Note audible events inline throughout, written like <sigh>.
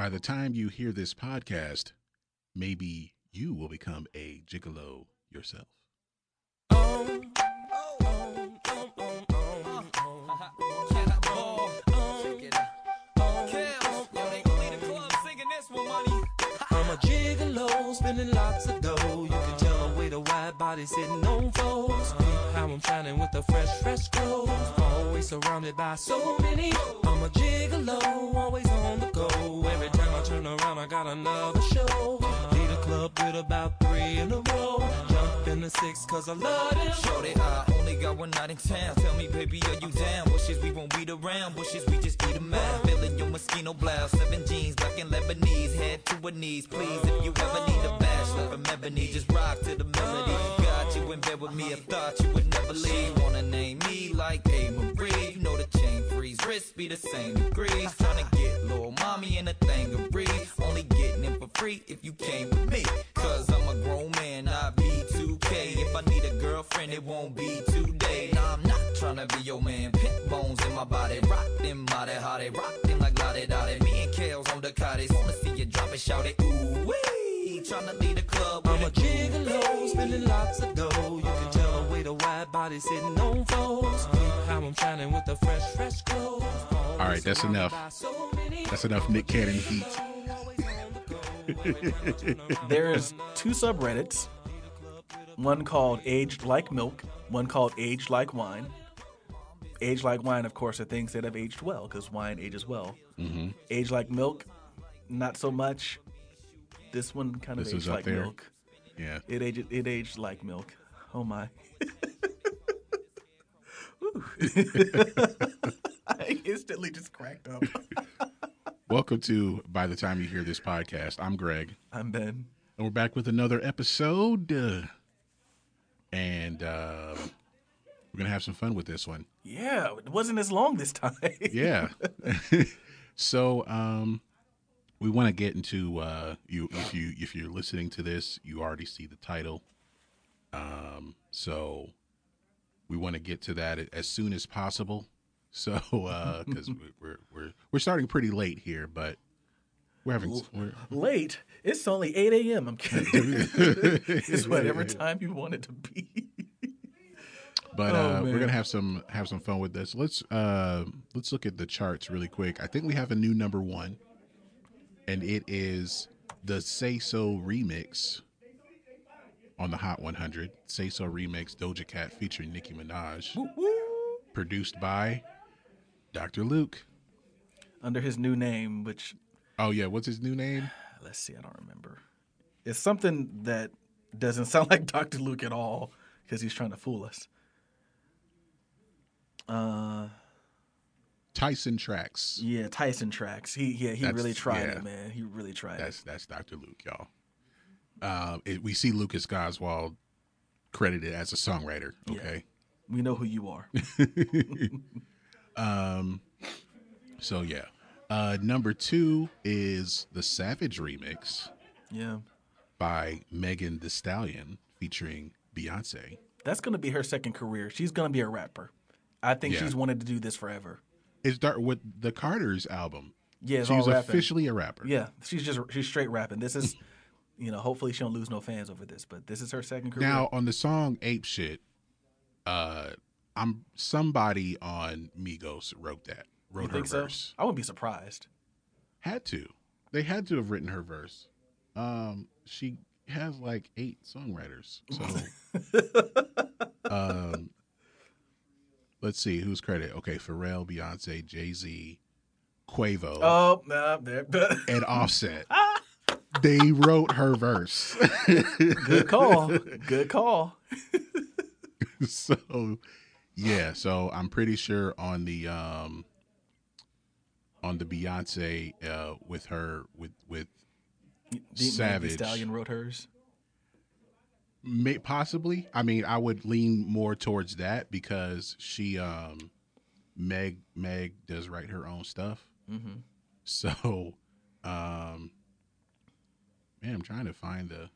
by the time you hear this podcast, maybe you will become a gigolo yourself. I'm a gigolo, spending lots of dough. You can tell the wide body sitting on foes. Uh, how I'm shining with the fresh, fresh clothes. Always surrounded by so many. I'm a gigolo, always on the go. Every time I turn around, I got another show. Lead a club with about three in a row. Jump in the six, cause I love it. Shorty, I only got one night in town. Tell me, baby, are you down? Bushes, we won't beat around. Bushes, we just eat 'em out. Feeling your mosquito blouse. Seven jeans, black and Lebanese. Head to her knees, please. If you ever need a bachelor from ebony, just rock to the melody. Got you in bed with me, I thought you would never leave. Wanna name me like A. Marie. You know the chain freeze, wrist be the same degrees. Tryna get little mommy in a thing of breeze. Only getting in for free if you came with me. Cause I'm a grown man, I be 2K. If I need a girlfriend, it won't be today. Nah, I'm not tryna be your man. Pit bones in my body. Rock them body, how they rock them like lottie dottie. Me and Kale's on the cottage. Wanna see you drop it, shout it. Ooh, wee. Tryna lead the club. I'm a with it. gigolo, spending lots of dough. You can tell the way the wide body sitting on foes. How I'm shining with the fresh, fresh clothes. All right, that's enough. That's enough Nick Cannon heat. There's two subreddits. One called Aged Like Milk, one called Aged Like Wine. Aged like wine, of course, are things that have aged well because wine ages well. Mm-hmm. Aged like milk, not so much. This one kind of This aged like there. milk. Yeah. It aged, it aged like milk. Oh my. <laughs> <laughs> I instantly just cracked up. <laughs> Welcome to By the Time You Hear This Podcast. I'm Greg. I'm Ben. And we're back with another episode. uh, and uh, we're going to have some fun with this one. Yeah, it wasn't as long this time. Yeah. so um, we want to get into uh, you if you if you're listening to this, you already see the title. Um, so we want to get to that as soon as possible. <laughs> So because we're we're we're starting pretty late here, but we're having we're, Late. It's only 8 a.m. I'm kidding. <laughs> it's whatever time you want it to be. but Oh, uh, we're gonna have some have some fun with this. Let's uh, let's look at the charts really quick. I think we have a new number one, and it is the Say So remix on the Hot 100. Say So remix Doja Cat featuring Nicki Minaj, produced by Dr. Luke. Under his new name, which, Oh yeah, what's his new name? <sighs> let's see, I don't remember. It's something that doesn't <laughs> sound like Dr. Luke at all because he's trying to fool us. Uh, Tyson Trax. yeah, Tyson Trax. He, yeah, he That's- really tried yeah. it, man. He really tried That's that's Dr. Luke, y'all. Uh, it, we see Lucas Gottwald credited as a songwriter. Okay. it. We know who you are. <laughs> um, So yeah. Uh number two is the Savage remix yeah, by Megan Thee Stallion featuring Beyonce. that's gonna be her second career. She's gonna be a rapper. I think Yeah. she's wanted to do this forever. It's dark with the Carter's album. Yeah, it's she all was rapping. officially a rapper. Yeah, she's just she's straight rapping. This is, <laughs> you know, hopefully she don't lose no fans over this, but this is her second career. Now on the song Ape Shit, uh I'm somebody on Migos wrote that. Wrote you her so? verse. I wouldn't be surprised. Had to. They had to have written her verse. Um, she has like eight songwriters. So, <laughs> um, let's see who's credit. Okay, Pharrell, Beyonce, Jay Z, Quavo, Oh, nah, there. <laughs> and Offset. they wrote her verse. good call. Good call. <laughs> so, yeah. So I'm pretty sure on the um on the Beyonce uh with her with with Didn't Megan Savage. Stallion wrote hers. May, possibly. I mean, I would lean more towards that because she, um, Meg, Meg does write her own stuff. Mm-hmm. So, um, man, I'm trying to find the.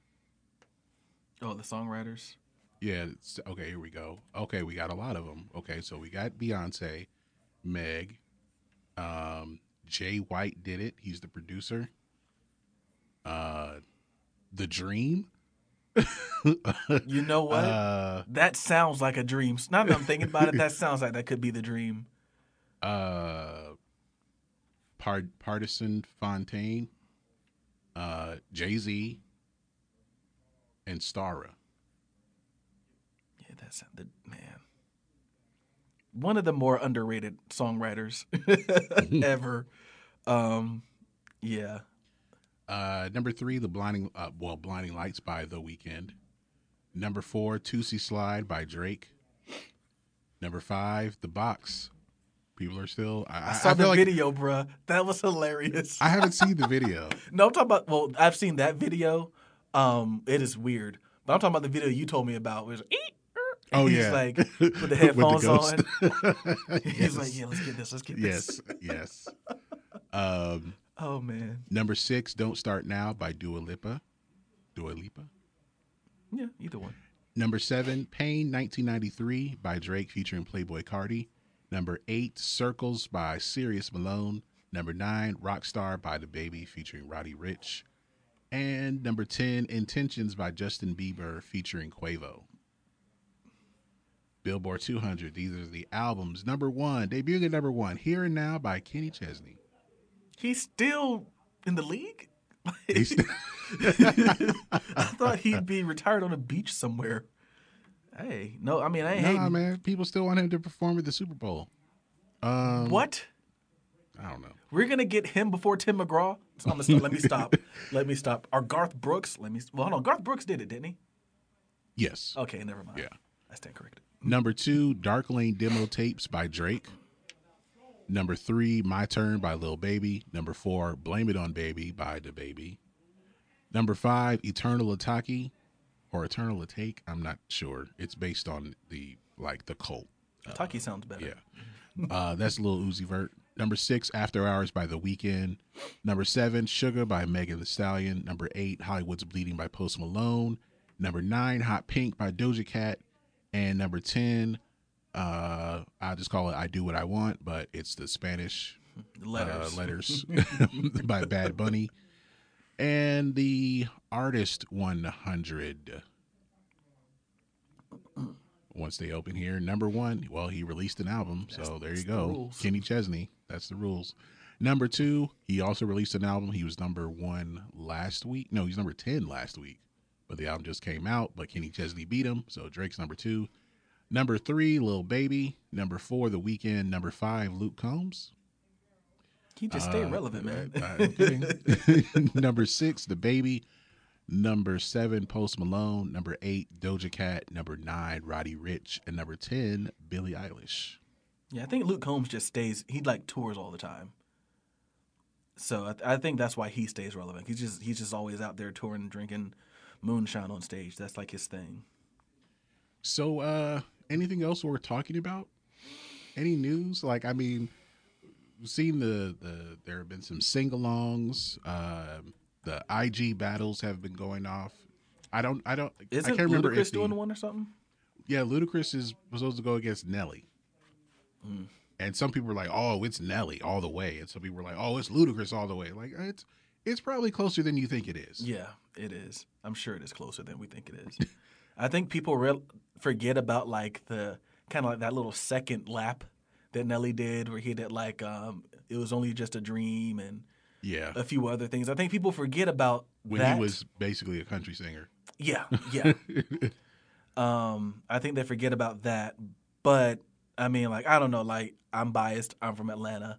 Oh, the songwriters. Yeah. Okay. Here we go. Okay, we got a lot of them. Okay, so we got Beyonce, Meg, um, Jay White did it. He's the producer. Uh, The Dream. <laughs> You know what? Uh, that sounds like a dream. Now that I'm thinking about it, that <laughs> sounds like that could be the dream. uh, Part Partisan Fontaine. Uh, Jay Z. And Stara. Yeah, that's the man. One of the more underrated songwriters <laughs> ever. Um, yeah. Uh, number three, the blinding, uh, well, blinding lights by The Weeknd. Number four, Toosie Slide by Drake. Number five, The Box. People are still. I, I saw I the like video, bruh. That was hilarious. I haven't seen the video. <laughs> no, I'm talking about. Well, I've seen that video. Um, it is weird, but I'm talking about the video you told me about. Where it's, "Eek, er," and Oh, he's yeah. like <laughs> with the headphones ghost. on. <laughs> He's like, yeah, let's get this. Let's get this. yes, yes. Um, Oh man. number six, Don't Start Now by Dua Lipa. Dua Lipa. Yeah, either one. Number seven, Pain 1993 by Drake featuring Playboi Carti. Number eight, Circles by Sirius Malone. Number nine, Rockstar by DaBaby featuring Roddy Ricch. And number 10, Intentions by Justin Bieber featuring Quavo. Billboard 200, these are the albums. Number one, debuting at number one, Here and Now by Kenny Chesney. He's still in the league. He's- <laughs> I thought he'd be retired on a beach somewhere. Hey, no, I mean I ain't nah, hating. man, people still want him to perform at the Super Bowl. Um, What? I don't know. We're gonna get him before Tim McGraw. So I'm gonna stop. let me stop. <laughs> Let me stop. Or Garth Brooks. Let me. Well, hold on. Garth Brooks did it, didn't he? Yes. Okay, never mind. Yeah. I stand corrected. Number two, Dark Lane Demo Tapes by Drake. Number three, My Turn by Lil Baby. Number four, Blame It on Baby by DaBaby. Number five, Eternal Ataki or Eternal Atake. I'm not sure. It's based on the like the cult. Taki sounds better. Yeah. Uh, that's Lil Uzi Vert. Number six, After Hours by The Weeknd. Number seven, Sugar by Megan Thee Stallion. Number eight, Hollywood's Bleeding by Post Malone. Number nine, Hot Pink by Doja Cat. And number 10, uh, I'll just call it I Do What I Want, but it's the Spanish letters. uh, letters <laughs> <laughs> by Bad Bunny. And the Artist 100. Once they open here, number one, well, he released an album, so there you go. rules. Kenny Chesney, that's the rules. Number two, he also released an album. He was number one last week. No, he's number 10 last week, but the album just came out, but Kenny Chesney beat him, so Drake's number two. Number three, Lil Baby. Number four, The Weeknd. Number five, Luke Combs. he just stay Uh, relevant, man. <laughs> <laughs> number six, DaBaby. Number seven, Post Malone. Number eight, Doja Cat. Number nine, Roddy Ricch. And number ten, Billie Eilish. yeah, I think Luke Combs just stays. He like tours all the time. So I, th- I think that's why he stays relevant. He's just he's just always out there touring, drinking moonshine on stage. That's like his thing. So, uh, anything else we're talking about? Any news? Like, I mean, we've seen the the there have been some sing-alongs. Um, the IG battles have been going off. I don't. I don't. Isn't I can't remember Ludacris if the- doing one or something? Yeah, Ludacris is supposed to go against Nelly. Hmm. And some people were like, "Oh, it's Nelly all the way," and some people were like, "Oh, it's Ludacris all the way." Like it's it's probably closer than you think it is. Yeah, it is. I'm sure it is closer than we think it is. <laughs> I think people real forget about like the kind of like that little second lap that Nelly did, where he did like um, it was only just a dream and Yeah. a few other things. I think people forget about When that. he was basically a country singer. Yeah, yeah. <laughs> um, I think they forget about that. But I mean, like, I don't know. Like, I'm biased. I'm from Atlanta,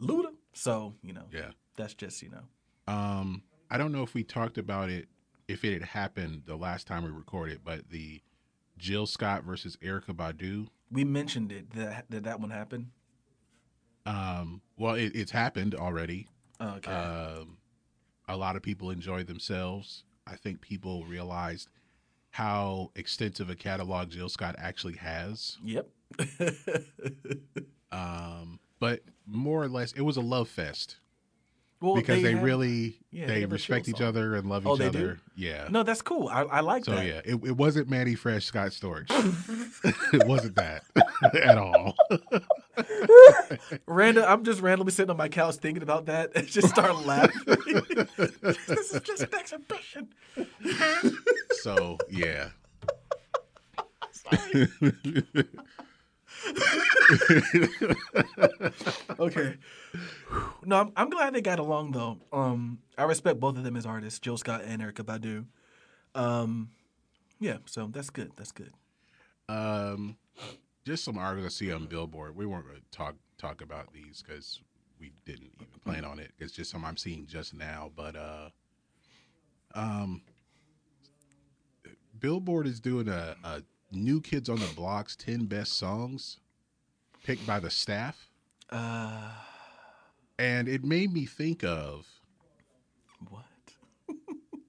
Luda. So you know, Yeah. that's just you know. Um, I don't know if we talked about it, if it had happened the last time we recorded, but the Jill Scott versus Erykah Badu. We mentioned it. That did that one happen? Um, well, it, it's happened already. Okay. Um, a lot of people enjoyed themselves. I think people realized how extensive a catalog Jill Scott actually has. yep. <laughs> Um, but more or less, it was a love fest well, because they, have- really yeah, they they respect each song. other and love Oh, each they other. do? Yeah. No, that's cool. I, I like So that. yeah, it, it wasn't Mannie Fresh Scott Storch. <laughs> <laughs> it wasn't that <laughs> at all. Random, I'm just randomly sitting on my couch thinking about that and just start laughing. this is just an exhibition. So yeah. <laughs> Okay. No, I'm, I'm glad they got along though. Um, I respect both of them as artists, Jill Scott and Erykah Badu. Um, yeah, so that's good. That's good. Um, just some articles I see on Billboard. We weren't going to talk talk about these because we didn't even plan on it. It's just some I'm seeing just now. But uh, um, Billboard is doing a, a New Kids on the Block's ten best songs picked by the staff, Uh, and it made me think of what? <laughs>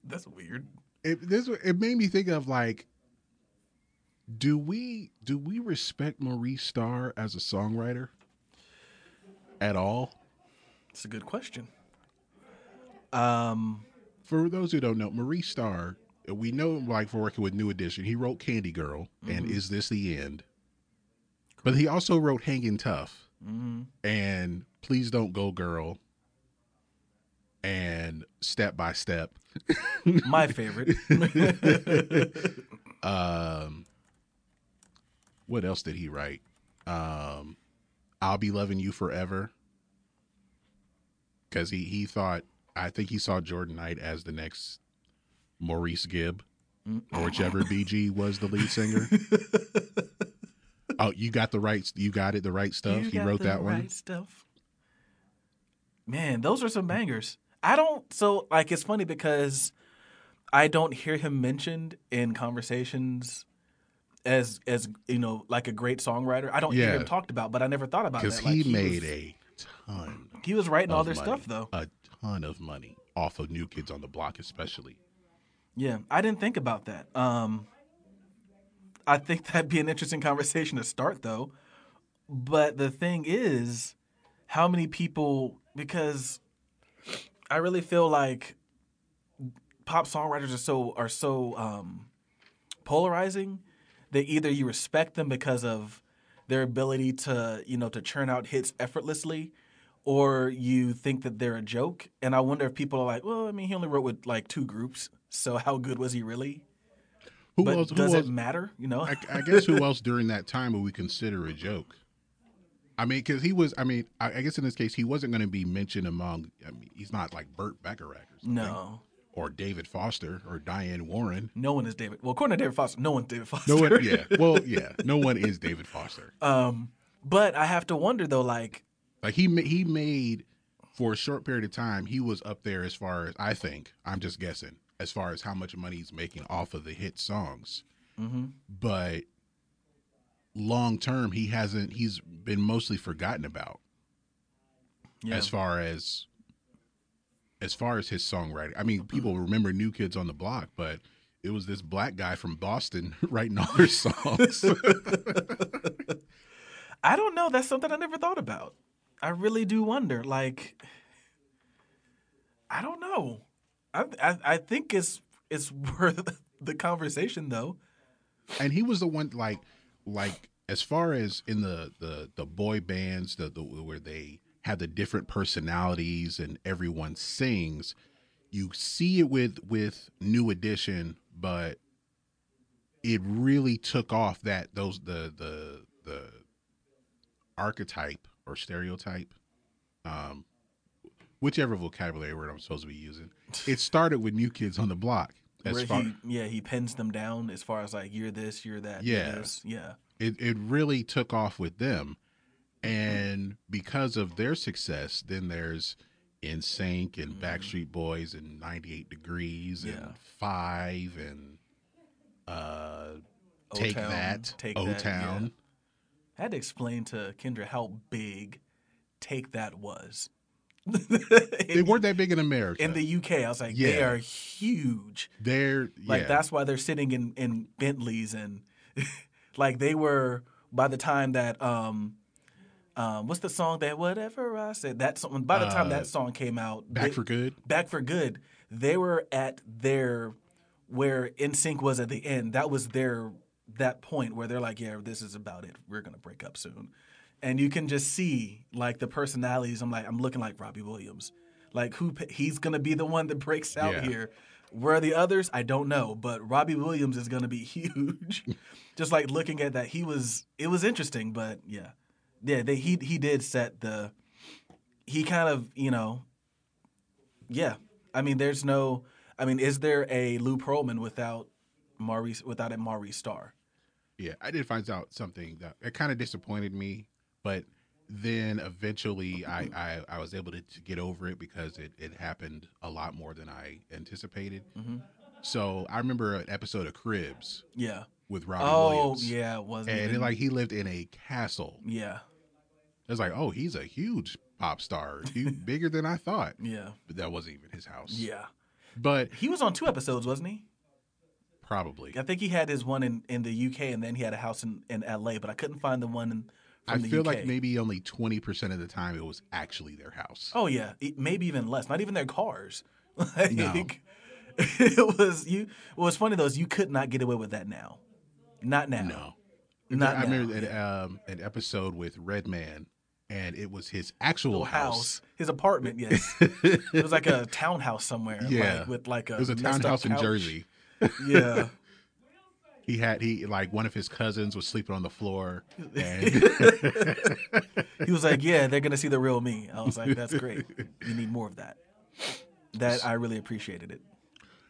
that's weird. it. This it made me think of like. Do we do we respect Maurice Starr as a songwriter at all? It's a good question. Um, for those who don't know, Maurice Starr, we know him like for working with New Edition. He wrote Candy Girl and Is This the End? But he also wrote Hanging Tough and Please Don't Go Girl and Step by Step. <laughs> my favorite. <laughs> Um, what else did he write? Um, I'll Be Loving You Forever. Because he, he thought, I think he saw Jordan Knight as the next Maurice Gibb, mm. or whichever <laughs> BG was the lead singer. oh, you got the right, you got it, the right stuff. You he wrote that one. right Stuff. Man, those are some bangers. I don't. So like, it's funny because I don't hear him mentioned in conversations as as you know like a great songwriter. I don't hear Yeah. him talked about, but I never thought about. Because Like, he, made was, a ton he was writing all their money, stuff though. A ton of money off of New Kids on the Block, especially. Yeah, I didn't think about that. Um, I think <laughs> that'd be an interesting conversation to start, though. But the thing is, how many people? Because I really feel like pop songwriters are so are so um, polarizing that either you respect them because of their ability to you know to churn out hits effortlessly or you think that they're a joke and i wonder if people are like well i mean he only wrote with like two groups so how good was he really Who but else? Who does else? it matter you know I, I guess who <laughs> else during that time would we consider a joke? I mean, because he was. I mean, I, I guess in this case, he wasn't going to be mentioned among. I mean, he's not like Burt Bacharach or something, no or David Foster or Diane Warren. no one is david well according to david foster no one's david foster No one. Yeah. <laughs> Well, yeah. No one is David Foster. um but i have to wonder though like Like he he made for a short period of time. He was up there as far as I think. I'm just guessing as far as how much money he's making off of the hit songs. Mm-hmm. But long term, he hasn't. He's been mostly forgotten about. yeah. as far as as far as his songwriting. I mean, people mm-hmm. remember New Kids on the Block, but it was this black guy from Boston <laughs> writing all their songs. <laughs> I don't know. That's something I never thought about. I really do wonder. Like, I don't know. I I, think it's it's <laughs> worth the conversation though. and he was the one like like as far as in the the the boy bands the, the where they have the different personalities and everyone sings you see it with with new edition but it really took off that those the the the archetype or stereotype um whichever vocabulary word i'm supposed to be using it started with new kids on the block as Where far he yeah he pins them down as far as like you're this you're that Yeah. this. yeah it, it really took off with them and because of their success then there's NSYNC and Backstreet Boys and 98 Degrees Yeah. and Five and uh Take O-Town, That, Take O Town. yeah. I had to explain to Kendra how big Take That was. <laughs> They weren't that big in America. in the UK. I was like, they are huge. They're Like yeah. that's why they're sitting in in Bentleys and <laughs> like they were by the time that um um what's the song that whatever I said that song by the time Uh, that song came out back they- for good. Back for Good they were at their where NSYNC was at the end that was their that point where they're like yeah this is about it we're going to break up soon and you can just see like the personalities. I'm like, I'm looking like Robbie Williams, like who he's gonna be the one that breaks out Yeah. here. Where are the others? I don't know, but Robbie Williams is gonna be <laughs> huge. just like looking at that, he was. It was interesting, but yeah, yeah. They, he he did set the. He kind of you know. Yeah, I mean, there's no. I mean, is there a Lou Pearlman without Maurice without a Maurice Starr? Yeah, I did find out something that it kind of disappointed me, but then eventually I, I, I was able to, to get over it because it, it happened a lot more than I anticipated. Mm-hmm. So I remember an episode of Cribs Yeah. with Robbie Oh Williams. yeah, it wasn't. And even- it, like he lived in a castle. yeah, It was like, oh, he's a huge pop star, huge, <laughs> bigger than I thought. yeah, But that wasn't even his house. yeah. But He was on two episodes, wasn't he? probably. I think he had his one in, in the UK, and then he had a house in, in LA. But I couldn't find the one in. I feel UK. like maybe only 20% of the time it was actually their house. Oh yeah, maybe even less. Not even their cars. <laughs> Like, No. <laughs> it was you. What was funny though is you could not get away with that now. Not now. No. Not I now. remember an, um, an episode with Redman, and it was his actual house. house, his apartment. Yes, <laughs> it was like a townhouse somewhere. Yeah. like, with like a. It was a townhouse in. Jersey. Yeah. He had he like one of his cousins was sleeping on the floor, and <laughs> He was like, "Yeah, they're gonna see the real me." I was like, "That's great. You need more of that." That I really appreciated it.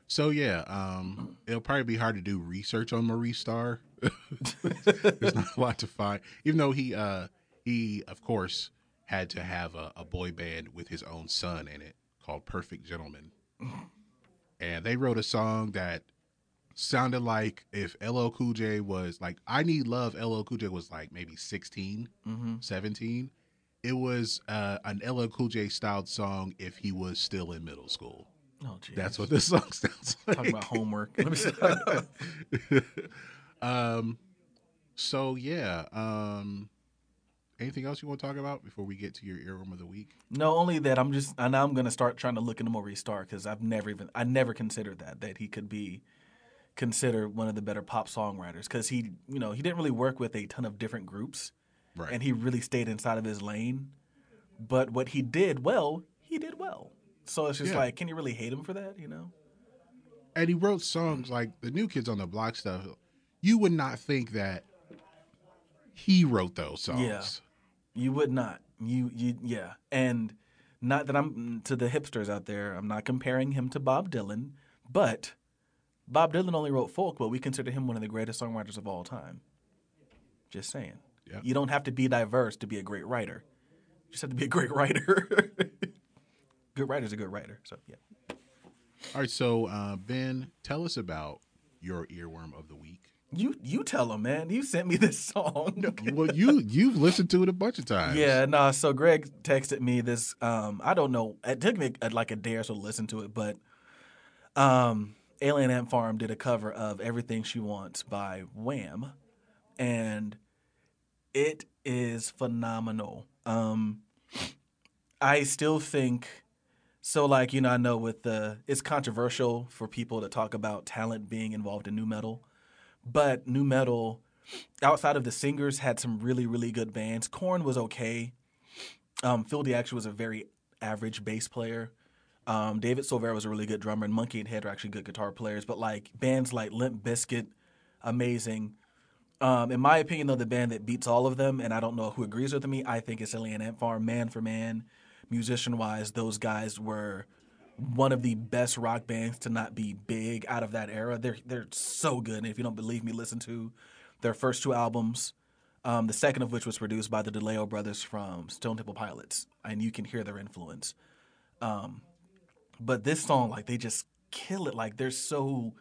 so yeah, um, it'll probably be hard to do research on Maurice Starr. <laughs> There's not a lot to find, even though he uh, he of course had to have a, a boy band with his own son in it called Perfect Gentlemen, and they wrote a song that sounded like if LL Cool J was like I Need Love LL Cool J was like maybe 16 Mm-hmm. 17 it was uh, an LL Cool J styled song if he was still in middle school Oh, geez. that's what this <laughs> song sounds like talking about homework. Let me stop. <laughs> um so yeah um anything else you want to talk about before we get to your earworm of the week No, only that I'm just now I'm gonna start trying to look into Maurice Starr because I've never even I never considered that that he could be considered one of the better pop songwriters because he you know he didn't really work with a ton of different groups right and he really stayed inside of his lane. But what he did well, he did well. So it's just Yeah. like, can you really hate him for that? You know? and he wrote songs like the new kids on the block stuff you would not think that he wrote those songs Yeah. You would not. You you yeah. And not that I'm to the hipsters out there, I'm not comparing him to Bob Dylan, but Bob Dylan only wrote folk, but we consider him one of the greatest songwriters of all time. Just saying. Yeah. You don't have to be diverse to be a great writer. You just have to be a great writer. <laughs> good writer's a good writer. So yeah. all right so uh ben tell us about your earworm of the week You you tell him, man. You sent me <laughs> this song. <laughs> well you you've listened to it a bunch of times Yeah, no. So Greg texted me this. Um, I don't know. It took me uh, like a day or so to listen to it, but um, Alien Ant Farm did a cover of "Everything She Wants" by Wham, and it is phenomenal. Um, I still think so. Like you know, I know with the it's controversial for people to talk about talent being involved in nu metal, but nu metal outside of the singers had some really really good bands. Korn was okay. Um, Phil actually was a very average bass player. Um, David Silveria was a really good drummer, and Munky and Head are actually good guitar players. But like bands like Limp Bizkit, amazing. Um, in my opinion, though, the band that beats all of them, and I don't know who agrees with me, I think it's Alien Ant Farm, man for man, musician wise. Those guys were one of the best rock bands to not be big out of that era. They're they're so good. And if you don't believe me, listen to their first two albums. Um, the second of which was produced by the DeLeo brothers from Stone Temple Pilots, and you can hear their influence. Um, but this song, like they just kill it. Like they're so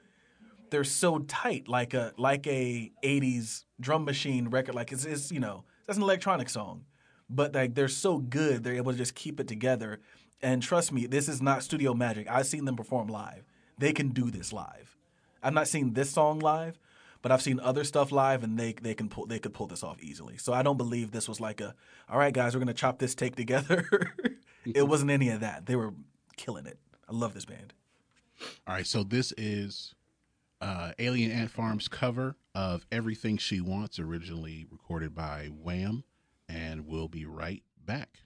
they're so tight, like a like a '80s drum machine record. Like it's, it's you know that's an electronic song, but like they're so good, they're able to just keep it together. And trust me, this is not studio magic. I've seen them perform live. They can do this live. I've not seen this song live, but I've seen other stuff live, and they they can pull they could pull this off easily. So I don't believe this was like a all right, guys, we're gonna chop this take together. <laughs> it wasn't any of that. They were killing it. I love this band. All right, so this is uh, Alien Ant Farm's cover of "Everything She Wants," originally recorded by Wham. and we'll be right back.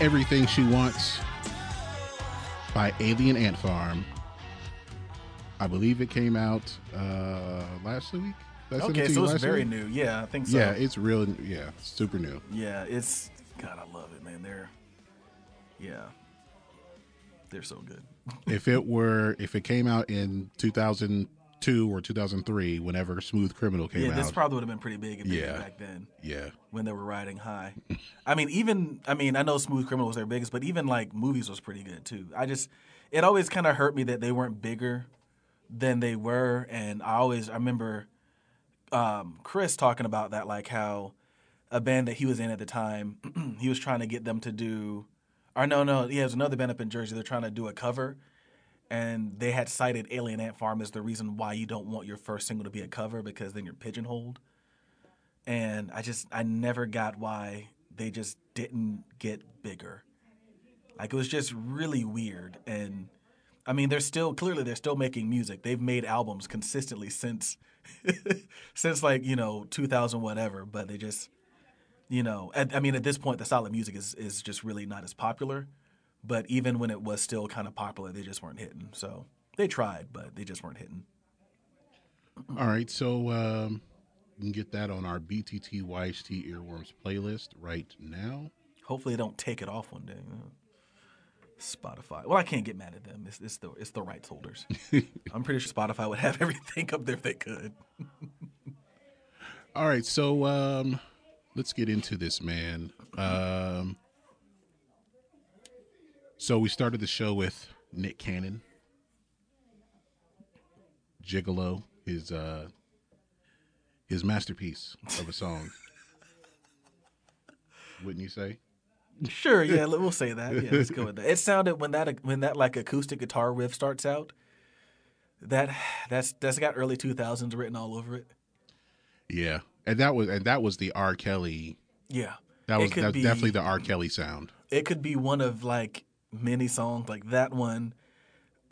Everything She Wants by Alien Ant Farm. I believe it came out uh, last week. It Okay, so it's very week? new. Yeah, I think so. Yeah, it's real. Yeah, super new. Yeah, it's God, I love it, man. They're yeah, they're so good. <laughs> if it were, if it came out in 2002 or 2003, whenever Smooth Criminal came yeah, out, Yeah, this probably would have been pretty big big Yeah. back then yeah, when they were riding high. <laughs> I mean, even I mean, I know Smooth Criminal was their biggest, but even like movies was pretty good too. I just it always kind of hurt me that they weren't bigger than they were, and I always I remember um, Chris talking about that, like how a band that he was in at the time, <clears throat> he was trying to get them to do, or no, no, he has another band up in Jersey. They're trying to do a cover, and they had cited Alien Ant Farm as the reason why you don't want your first single to be a cover because then you're pigeonholed. And I just, I never got why they just didn't get bigger. Like it was just really weird. And I mean, they're still clearly they're still making music. They've made albums consistently since, <laughs> since like you know 2000 whatever. But they just, you know, at, I mean, at this point, the solid music is is just really not as popular. But even when it was still kind of popular, they just weren't hitting. So they tried, but they just weren't hitting. All right, so um, you can get that on our BTT YHT Earworms playlist right now. Hopefully, they don't take it off one day. Spotify. Well, I can't get mad at them. It's, it's the it's the rights holders. <laughs> I'm pretty sure Spotify would have <laughs> everything up there if they could. All right, so um, let's get into this, man. Um, so we started the show with Nick Cannon, Gigolo, his uh, his masterpiece of a song. Wouldn't you say? Sure, yeah, we'll say that. Yeah, let's go with that. It sounded when that when that like acoustic guitar riff starts out. That that's that's got early 2000s written all over it. Yeah, and that was and that was the R. Kelly. Yeah, That was that's be- definitely the R. Kelly sound. It could be one of like many songs like that one,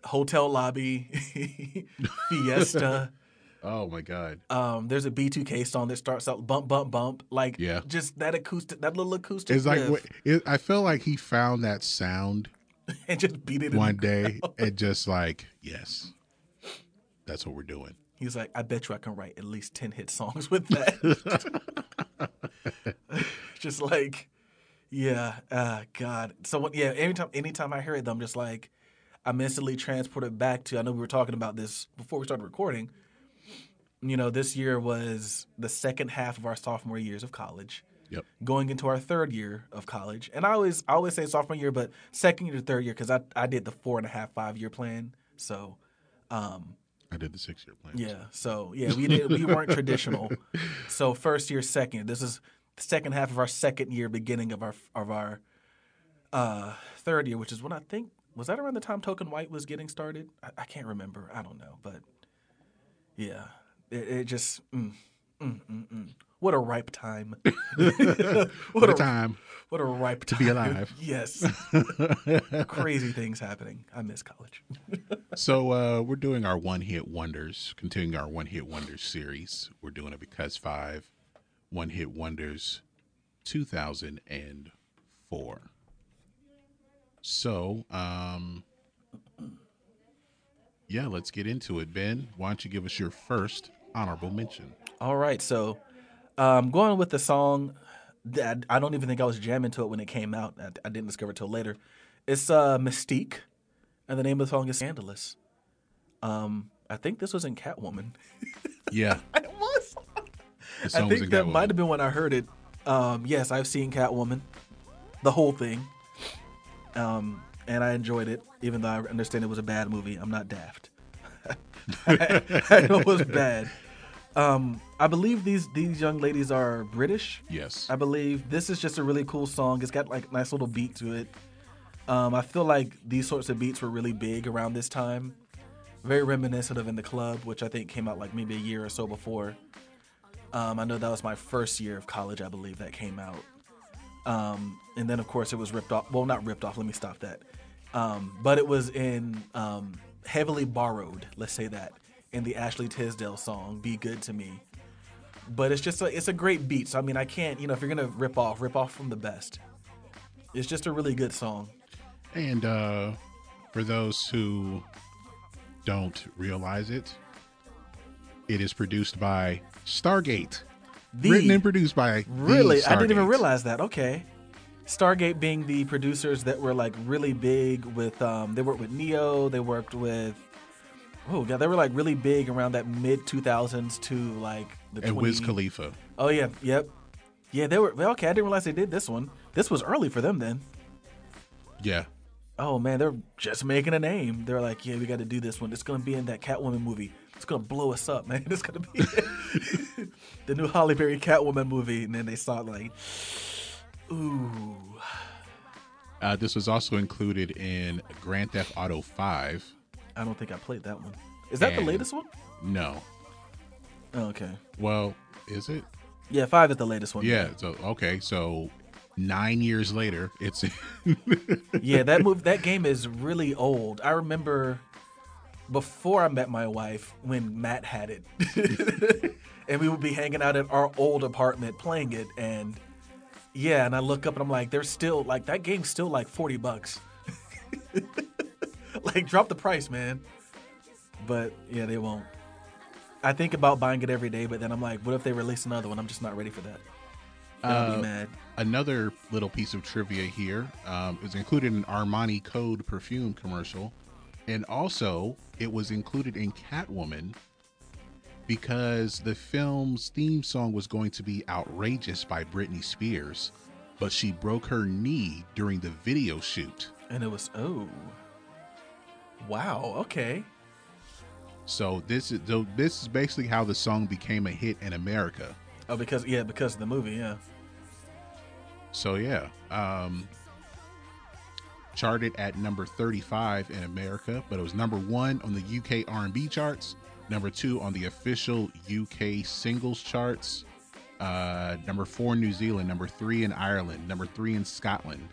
Hotel Lobby, <laughs> Fiesta. <laughs> Oh my god. Um, there's a B2K song that starts out bump bump bump, like Yeah. just that acoustic, that little acoustic. It's like riff, it, I feel like he found that sound <laughs> and just beat it one day and just like, yes, that's what we're doing. He's like, I bet you I can write at least ten hit songs with that. just like, yeah, uh, God. So what- yeah, anytime anytime I hear it, though, I'm just like, I'm instantly transported back to. I know we were talking about this before we started recording. You know, this year was the second half of our sophomore years of college. Yep. going into our third year of college. And I always I always say sophomore year, but second year to third year because I, I did the four and a half, five year plan. So um I did the six year plan. yeah. So yeah, we did we weren't traditional. <laughs> So first year, second. This is the second half of our second year, beginning of our of our uh third year, which is when I think was that around the time Token White was getting started? I, I can't remember. I don't know, but yeah, it, it just mm, mm, mm, mm. what a ripe time. <laughs> what, What a time. What a ripe to be alive. <laughs> yes. <laughs> Crazy things happening. I miss college. So uh, we're doing our one hit wonders, continuing our one hit wonders series. We're doing it because five one hit wonders, two thousand and four. So, um, yeah, let's get into it. Ben, why don't you give us your first honorable mention? All right, so um, going with the song that I don't even think I was jamming to it when it came out. I, I didn't discover it till later. It's uh, Mis-Teeq, and the name of the song is "Scandalous." Um, I think this was in Catwoman. <laughs> Yeah, I think that might have been when I heard it. Um, yes, I've seen Catwoman, the whole thing, um, and I enjoyed it. Even though I understand it was a bad movie, I'm not daft. <laughs> I, I know it was <laughs> bad. Um, I believe these these young ladies are British. Yes, I believe this is just a really cool song. It's got like nice little beat to it. Um, I feel like these sorts of beats were really big around this time. Very reminiscent of In the Club, which I think came out like maybe a year or so before. Um, I know that was my first year of college, I believe that came out. Um, and then, of course, it was ripped off. Well, not ripped off, let me stop that. Um, but it was in um, heavily borrowed, let's say that, in the Ashley Tisdale song, Be Good to Me but it's just a, it's a great beat. So I mean, I can't you know if you're gonna rip off, rip off from the best. It's just a really good song. and uh, for those who don't realize it, it is produced by Stargate. The written and produced by really, I didn't even realize that. Okay, Stargate being the producers that were like really big with um they worked with Ne-Yo, they worked with oh god, they were like really big around that mid 2000s to like the and 20 Wiz Khalifa. Oh yeah, yep, yeah. They were well, okay. I didn't realize they did this one. This was early for them then. Yeah, oh man, they're just making a name. They're like, yeah, we got to do this one. It's gonna be in that Catwoman movie. It's gonna blow us up, man. <laughs> It's gonna be <laughs> the new Halle Berry Catwoman movie. And then they saw it like, ooh, uh, this was also included in Grand Theft Auto Five. I don't think I played that one. Is that the latest one? No, Oh, okay, well, is it? yeah, five is the latest one. Yeah. So okay, so nine years later, it's <laughs> yeah, that move, that game is really old. I remember before I met my wife when Matt had it, <laughs> and we would be hanging out at our old apartment playing it, and yeah, and I look up and I'm like, there's still like that game's still like forty bucks. <laughs> like, drop the price, man. But yeah, they won't. I think about buying it every day, but then I'm like, what if they release another one? I'm just not ready for that. I'll Uh, be mad. another little piece of trivia here um, is included in Armani Code perfume commercial, and also it was included in Catwoman because the film's theme song was going to be "Outrageous" by Britney Spears, but she broke her knee during the video shoot. And it was oh, wow, okay. So this is so this is basically how the song became a hit in America. Oh, because yeah, because of the movie, yeah. So yeah, um, charted at number 35 in America, but it was number one on the UK R&B charts, number two on the official UK singles charts, uh, number four in New Zealand, number three in Ireland, number three in Scotland,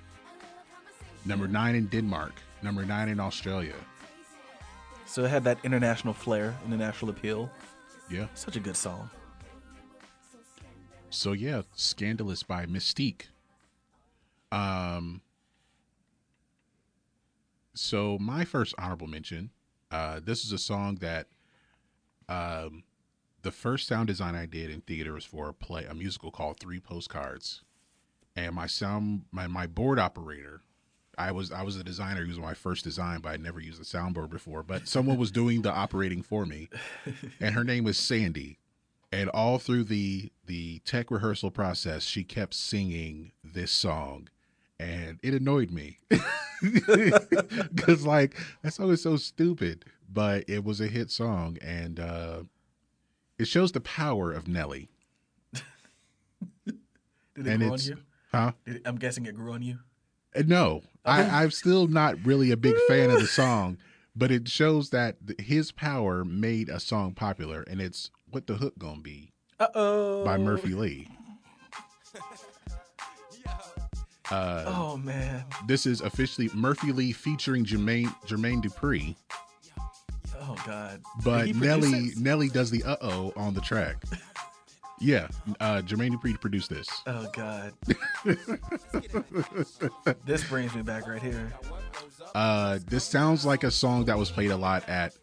number nine in Denmark, number nine in Australia. So it had that international flair, international appeal. Yeah. Such a good song. So yeah, Scandalous by Mis-Teeq. Um so my first honorable mention, uh this is a song that um the first sound design I did in theater was for a play a musical called Three Postcards. And my sound my my board operator I was I was a designer. It was my first design, but I'd never used a soundboard before. But someone was doing the operating for me, and her name was Sandy. And all through the the tech rehearsal process, she kept singing this song, and it annoyed me <laughs> because like that song is so stupid, but it was a hit song, and uh, it shows the power of Nelly. <laughs> Did it And grow on you? huh? Did it- I'm guessing it grew on you. Uh, No, I, I'm still not really a big fan of the <laughs> song, but it shows that his power made a song popular, and it's "What the Hook Gonna Be" Uh oh. by Murphy Lee. Oh man. This is officially Murphy Lee featuring Jermaine Jermaine Dupri, Oh god. But Nelly? Nelly does the "Uh Oh" on the track. Yeah, uh, Jermaine Dupri produced this. Oh god. <laughs> this brings me back right here. Uh, this sounds like a song that was played a lot at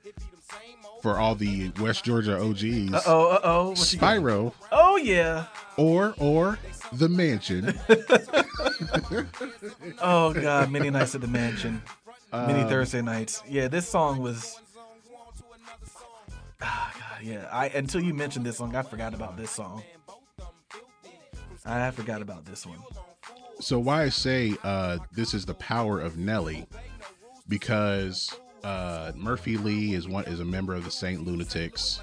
for all the West Georgia OGs. Uh oh. Uh oh. Spyro Oh yeah. or or the mansion <laughs> Oh god. Many nights at the mansion. Many Um, Thursday nights. Yeah. This song was. Ah god. Yeah. I until you mentioned this song, I forgot about this song. I forgot about this one. so why i say uh this is the power of nelly because uh murphy lee is one is a member of the saint lunatics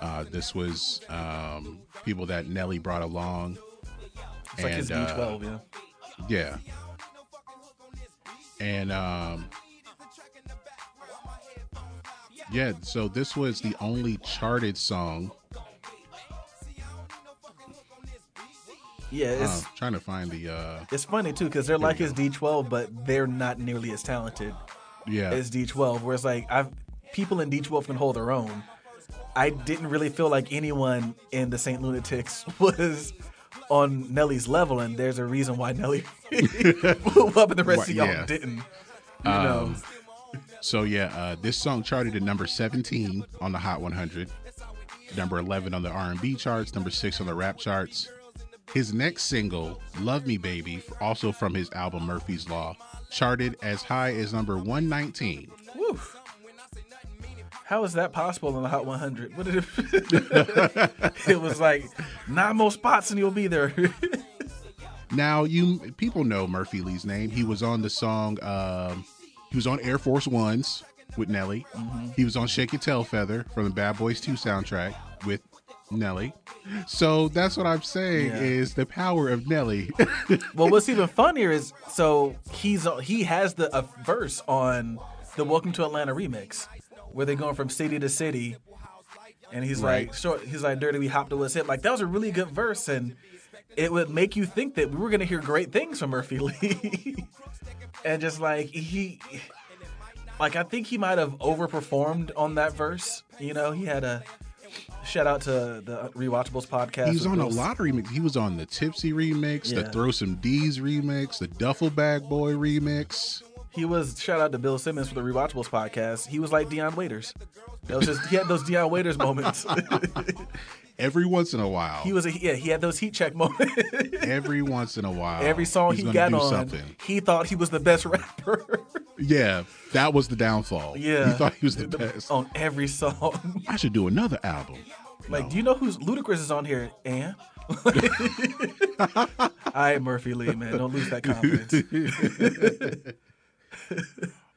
uh this was um people that nelly brought along It's like his uh, D12. Yeah. yeah and um yeah so this was the only charted song Yeah. It's. uh, trying to find the uh It's funny too because they're like his D12, but they're not nearly as talented yeah as D12. where it's like I've people in D12 can hold their own. I didn't really feel like anyone in the Saint Lunatics <laughs> was on Nelly's level, and there's a reason why Nelly <laughs> blew up and the rest of y'all yeah. didn't. You know, So yeah, uh, this song charted at number 17 on the Hot 100, number 11 on the R&B charts, number six on the rap charts. His next single, "Love Me Baby," also from his album Murphy's Law, charted as high as number 119. Whew. How is that possible in the Hot 100? What did it? <laughs> it was like nine more spots and you'll be there. <laughs> Now you people know Murphy Lee's name. He was on the song. Um, he was on Air Force Ones with Nelly. He was on Shake Your Tail Feather from the Bad Boys 2 soundtrack with Nelly. So that's what I'm saying Yeah. is the power of Nelly. <laughs> Well, what's even funnier is so he's he has the a verse on the Welcome to Atlanta remix where they're going from city to city, and he's Right. like, short, he's like, "Dirty, we hopped to what's hip." Like that was a really good verse, and it would make you think that we were gonna hear great things from Murphy <laughs> Lee, and just like he. Like I think he might have overperformed on that verse. You know, he had a shout out to the Rewatchables podcast. He was with on a Bill lot of remix. He was on the Tipsy remix, the Yeah. Throw Some D's remix, the Duffel Bag Boy remix. He was shout out to Bill Simmons for the Rewatchables podcast. He was like Dion Waiters. That was just he had those Dion Waiters moments. <laughs> Every once in a while, he was a, yeah he had those heat check moments. every <laughs> once in a while, Every song he got on, something. he thought he was the best rapper. <laughs> Yeah, that was the downfall. yeah, he thought he was the best. on every song. <laughs> I should do another album. Like, do you know who's Ludacris is on here? And I Murphy Lee, man, don't lose that confidence.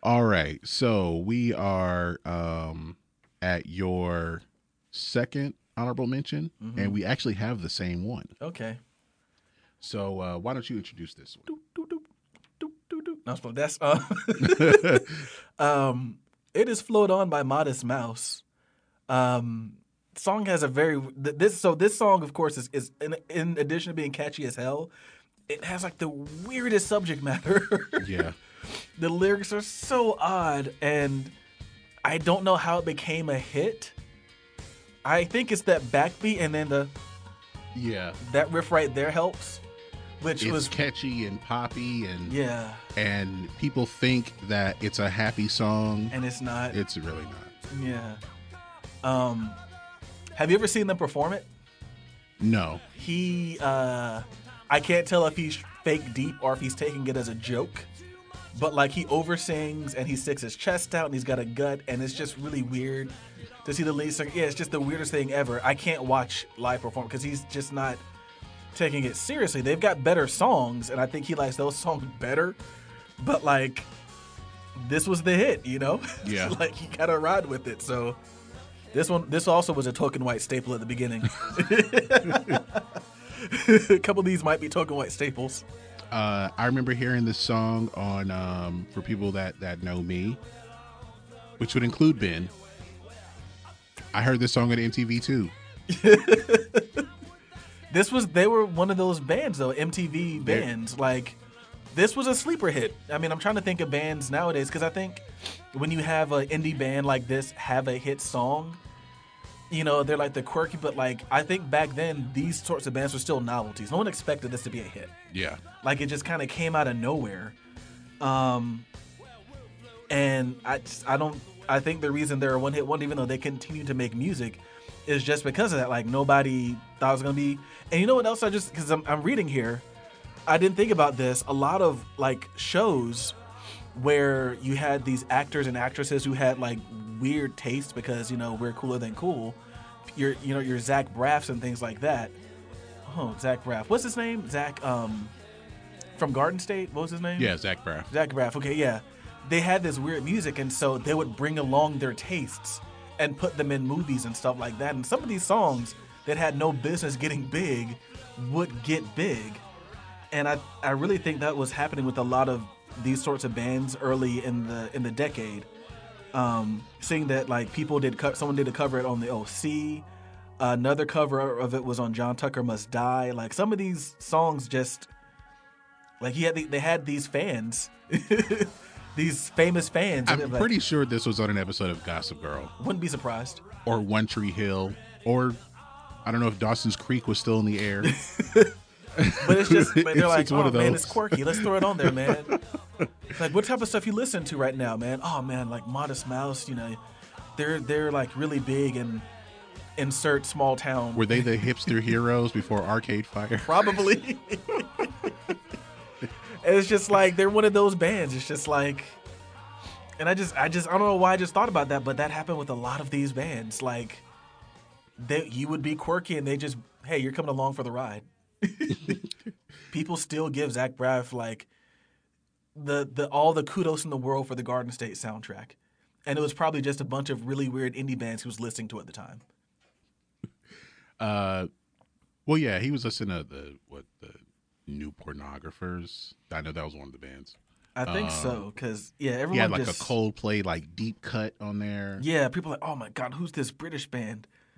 All right, so we are um, at your second honorable mention, Mm-hmm. and we actually have the same one. Okay. So uh, why don't you introduce this one? Doop, doop, doop, doop, doop. No, that's uh, <laughs> um, it is Float On by Modest Mouse. Um, song has a very this so this song of course is, is in, in addition to being catchy as hell, it has like the weirdest subject matter. <laughs> Yeah, the lyrics are so odd and I don't know how it became a hit. I think it's that backbeat and then the Yeah, that riff right there helps, which it's was catchy and poppy, and yeah, and people think that it's a happy song. and it's not. It's really not. yeah. Um, have you ever seen them perform it? No, He, uh, I can't tell if he's fake deep or if he's taking it as a joke. But like he oversings and he sticks his chest out and he's got a gut and it's just really weird to see the lead singer. Yeah, it's just the weirdest thing ever. I can't watch live perform because he's just not taking it seriously. They've got better songs and I think he likes those songs better. But like this was the hit, you know? <laughs> Yeah. like he gotta ride with it. So this one this also was a token white staple at the beginning. <laughs> <laughs> a couple of these might be token white staples. Uh, I remember hearing this song on um, for people that that know me, which would include Ben. I heard this song on MTV too. <laughs> This was they were one of those bands though, MTV They're- bands. Like this was a sleeper hit. I mean, I'm trying to think of bands nowadays because I think when you have an indie band like this have a hit song, you know, they're like the quirky, but like I think back then these sorts of bands were still novelties. No one expected this to be a hit. Yeah, Like it just kind of came out of nowhere. Um, and I, just- I don't, I think the reason they're a one hit wonder, even though they continue to make music, is just because of that. Like nobody thought it was gonna be. And you know what else? I just because I'm, I'm reading here, I didn't think about this. A lot of like shows where you had these actors and actresses who had like weird tastes because you know we're cooler than cool. Your you know your Zach Braffs and things like that. Oh, Zach Braff. What's his name? Zach um from Garden State. What was his name? yeah, Zach Braff. Zach Braff. Okay, yeah. They had this weird music, and so they would bring along their tastes and put them in movies and stuff like that. And some of these songs that had no business getting big would get big. And I, I really think that was happening with a lot of these sorts of bands early in the in the decade. Um, seeing that like people did someone did a cover it on the OC. Another cover of it was on John Tucker Must Die. Like some of these songs just like he had the, they had these fans, <laughs> these famous fans. I'm like, pretty sure this was on an episode of Gossip Girl wouldn't be surprised. or One Tree Hill or I don't know if Dawson's Creek was still in the air. <laughs> But it's just they're It's- like, it's oh man, it's quirky. Let's throw it on there, man. <laughs> like, what type of stuff you listen to right now, man? Oh man, like Modest Mouse. You know, they're they're like really big and insert small town. Were they the hipster heroes before Arcade Fire? Probably. <laughs> It's just like they're one of those bands. It's just like, and I just, I just, I don't know why I just thought about that, but that happened with a lot of these bands. Like, they, you would be quirky, and they just, hey, you're coming along for the ride. <laughs> People still give Zach Braff like the the all the kudos in the world for the Garden State soundtrack, and it was probably just a bunch of really weird indie bands he was listening to at the time. <laughs> Uh, well, yeah, he was listening to the what the new pornographers. I know that was one of the bands. I think so, because yeah, everyone He had like just, a Coldplay like deep cut on there. Yeah, people are like, oh my god, who's this British band? <laughs>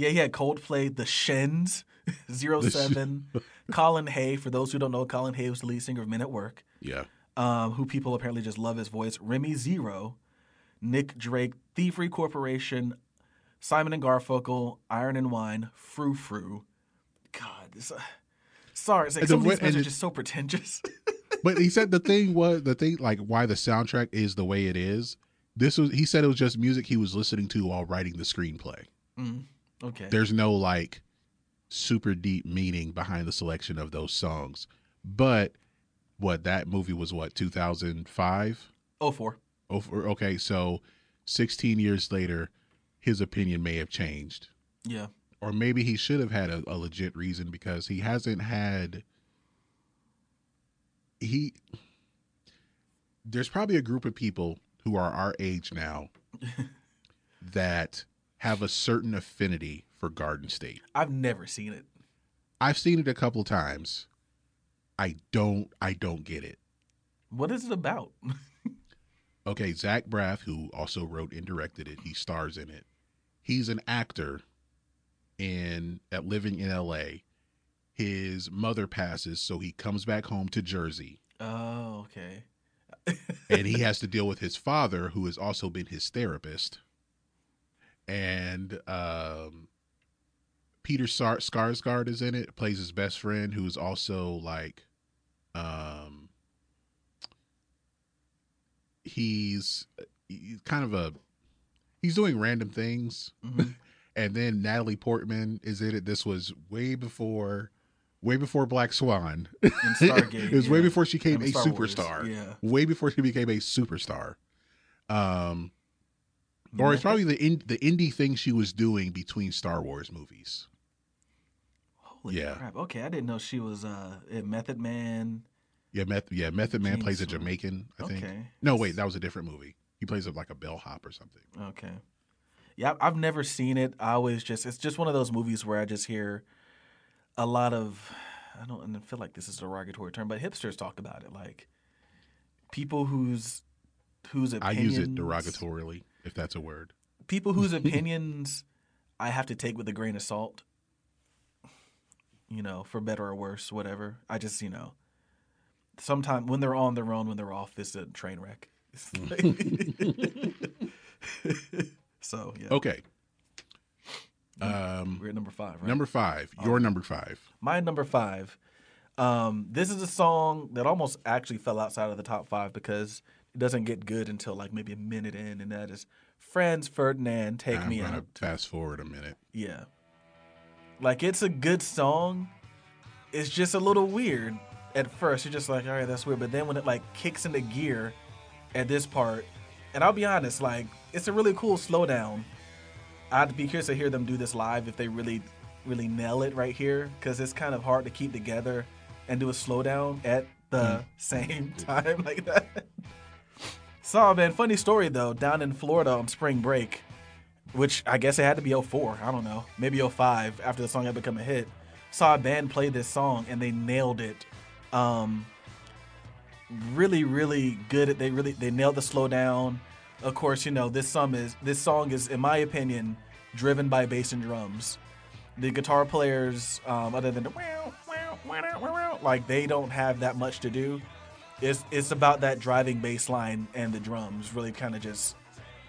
yeah, he had Coldplay, The Shins, <laughs> Zero Seven, <laughs> Colin Hay. For those who don't know, Colin Hay was the lead singer of Men at Work, Yeah, um, who people apparently just love his voice. Remy Zero, Nick Drake, Thievery Corporation, Simon and Garfunkel, Iron and Wine, Frou Frou. God, this. Uh, sorry, it's like some the of these bands are just so pretentious. <laughs> but he said the thing was the thing like why the soundtrack is the way it is. This was he said it was just music he was listening to while writing the screenplay. Okay. There's no like super deep meaning behind the selection of those songs. But what that movie was what 2005? Oh four. Oh, for- okay, so 16 years later, his opinion may have changed. Yeah. Or maybe he should have had a, a legit reason because he hasn't had. He. There's probably a group of people who are our age now <laughs> that have a certain affinity for Garden State. I've never seen it. I've seen it a couple times. I don't. I don't get it. What is it about? <laughs> Okay, Zach Braff, who also wrote and directed it, he stars in it. He's an actor in at living in LA. His mother passes, so he comes back home to Jersey, Oh, okay. <laughs> and he has to deal with his father, who has also been his therapist. And um, Peter Sar- Sarsgaard is in it. Plays his best friend, who's also like, um, he's, he's kind of a he's doing random things, Mhm. <laughs> and then Natalie Portman is in it. This was way before. Way before Black Swan. <laughs> It was way before she became a superstar. yeah. Way before she became a superstar. Um, or it's probably the in, the indie thing she was doing between Star Wars movies. Holy yeah. crap! Okay, I didn't know she was uh, in Method Man. Yeah, Meth, yeah, Method Man Gene plays a Jamaican. I think. Okay. No, wait, that was a different movie. He plays a, like a bellhop or something. Okay. Yeah, I've never seen it. I always just it's just one of those movies where I just hear a lot of I don't and I feel like this is a derogatory term, but hipsters talk about it like people whose whose I use it derogatorily, if that's a word. people whose <laughs> opinions I have to take with a grain of salt. You know, for better or worse, whatever. I just, you know, sometimes when they're on their own, when they're off, it's a train wreck. <laughs> <laughs> So yeah, Okay. Um, we're at number five, right? number five. Your number five. My number five. Um, this is a song that almost actually fell outside of the top five because it doesn't get good until like maybe a minute in, and that is Franz Ferdinand, "Take I'm Me gonna Out." fast forward a minute. Yeah. Like it's a good song. It's just a little weird at first. You're just like, all right, that's weird. But then when it like kicks into gear at this part, and I'll be honest, like it's a really cool slowdown. I'd be curious to hear them do this live if they really, really nail it right here, because it's kind of hard to keep together and do a slowdown at the mm. <laughs> same time like that. So, man, funny story though. Down in Florida on spring break, which I guess it had to be 04. I don't know. Maybe 05 after the song had become a hit. Saw a band play this song and they nailed it. Um, really, really good. They really they nailed the slow down. Of course, you know this song is this song is, in my opinion, driven by bass and drums. The guitar players, um, other than the wow, like they don't have that much to do. It's it's about that driving bass line and the drums really kind of just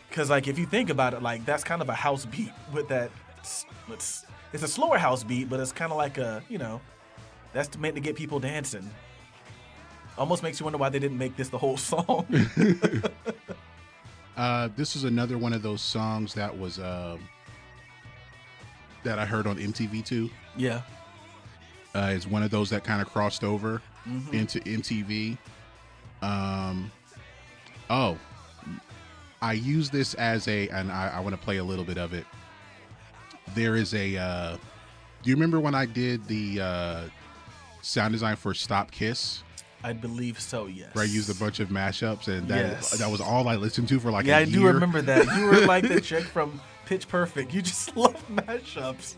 because like if you think about it, like that's kind of a house beat with that. It's it's a slower house beat, but it's kind of like a you know that's meant to get people dancing. Almost makes you wonder why they didn't make this the whole <laughs> song. <laughs> Uh, this is another one of those songs that was um, that I heard on MTV too. yeah, Uh, it's one of those that kind of crossed over Mm-hmm. into MTV. Um, oh, I use this as a, and I, I want to play a little bit of it. There is a. Uh, do you remember when I did the uh, sound design for Stop Kiss? I believe so. Yes. Where I used a bunch of mashups, and that Yes. that was all I listened to for like Yeah, a I year. do remember that. You were like the <laughs> chick from Pitch Perfect. You just <laughs> love mashups.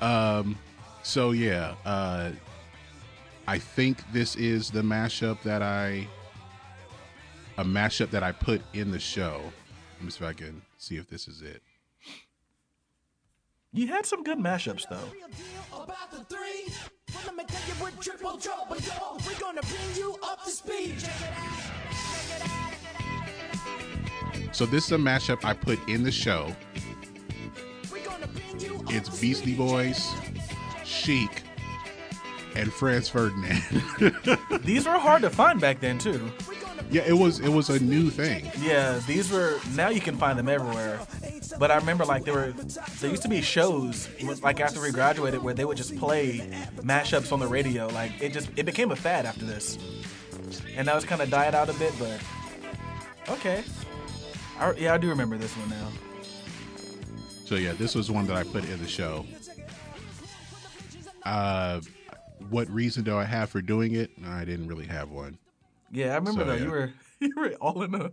Um, so yeah, uh, I think this is the mashup that I, a mashup that I put in the show. Let me see if I can see if this is it. You had some good mashups though. About the three. Well, let me tell you, we're triple trouble, yo. We're gonna bring you up to speed. Check it out. So this is a mashup I put in the show. We're gonna bring you up It's to Beastie. Boys, Chic, and Franz Ferdinand. <laughs> These were hard to find back then too. Yeah, it was it was a new thing. Yeah, these were now you can find them everywhere. But I remember like there were there used to be shows like after we graduated where they would just play mashups on the radio. Like it just it became a fad after this, and now it's kind of died out a bit. But okay, I, yeah, I do remember this one now. So yeah, this was one that I put in the show. Uh, what reason do I have for doing it? I didn't really have one. Yeah, I remember So, though. yeah. You were <laughs> you were all in a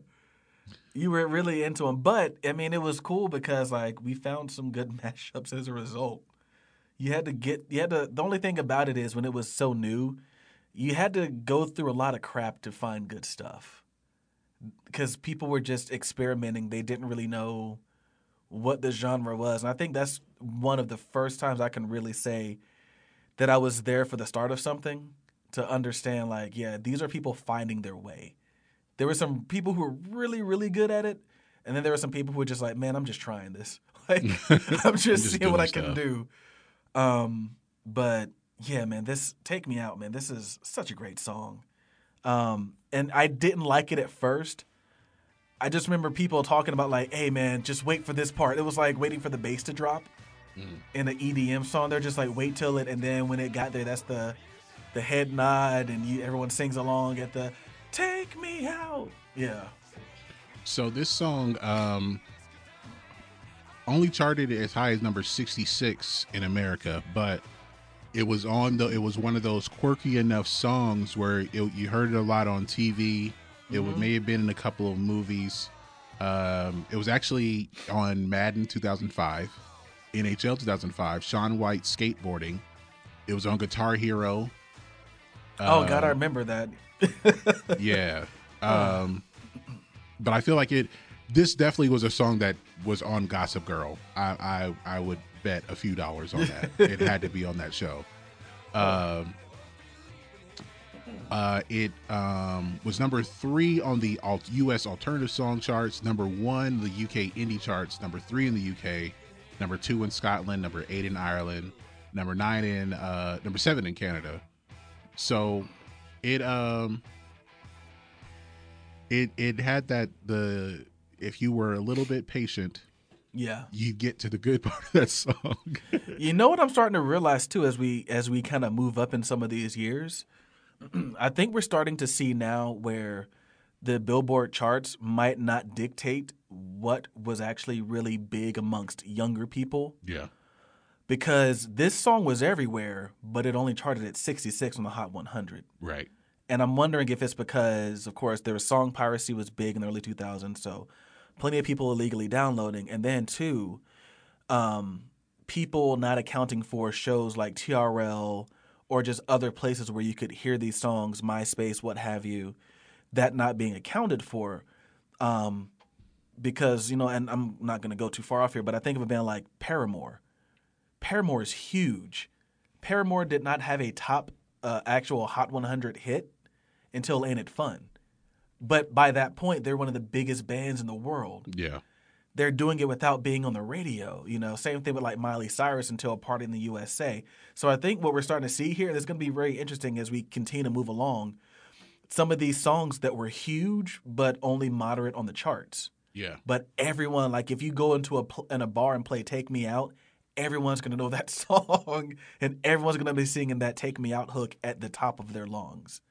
you were really into them. But I mean, it was cool because like we found some good <laughs> mashups as a result. You had to get you had to. The only thing about it is when it was so new, you had to go through a lot of crap to find good stuff because people were just experimenting. They didn't really know what the genre was, and I think that's one of the first times I can really say that I was there for the start of something to understand like yeah these are people finding their way there were some people who were really really good at it And then there were some people who were just like, "Man, I'm just trying this. <laughs> Like, <laughs> I'm just, just seeing what I can do." Um, but yeah, man, this "Take Me Out," man, this is such a great song. Um, and I didn't like it at first. I just remember people talking about like, "Hey, man, just wait for this part." It was like waiting for the bass to drop in an EDM song. They're just like, "Wait till it," and then when it got there, that's the the head nod, and you, everyone sings along at the "Take Me Out." Yeah. So this song um only charted as high as number 66 in America, but it was on the it was one of those quirky enough songs where it, you heard it a lot on TV. It would, may have been in a couple of movies. Um, it was actually on Madden 2005, NHL 2005, Shaun White skateboarding. It was on Guitar Hero. oh God, I Um, remember that. <laughs> yeah. Um, but I feel like it. This definitely was a song that was on Gossip Girl. I I, I would bet a few dollars on that. <laughs> it had to be on that show. Um, uh, it um, was number three on the alt- U.S. alternative song charts, number one the UK indie charts, number three in the UK, number two in Scotland, number eight in Ireland, number nine in uh, number seven in Canada. So it um it it had that the if you were a little bit patient Yeah. you get to the good <laughs> part of that song <laughs> You know what I'm starting to realize too as we as we kind of move up in some of these years? <clears throat> I think we're starting to see now where the Billboard charts might not dictate what was actually really big amongst younger people yeah because this song was everywhere, but it only charted at 66 on the Hot 100. right And I'm wondering if it's because, of course, there was song piracy was big in the early 2000s, so plenty of people illegally downloading, and then too, um, people not accounting for shows like TRL or just other places where you could hear these songs, MySpace, what have you, that not being accounted for. Um, because you know, and I'm not going to go too far off here, but I think of a band like Paramore. Paramore is huge. Paramore did not have a top uh, actual Hot 100 hit until Ain't It Fun. But by that point, they're one of the biggest bands in the world. yeah They're doing it without being on the radio. You know, same thing with like Miley Cyrus until a party in the USA. So I think what we're starting to see here, and it's going to be very interesting as we continue to move along. Some of these songs that were huge, but only moderate on the charts. Yeah But everyone, like, if you go into a pl- in a bar and play "Take Me Out," everyone's gonna know <laughs> that song, and everyone's gonna be singing that "Take Me Out" hook at the top of their lungs.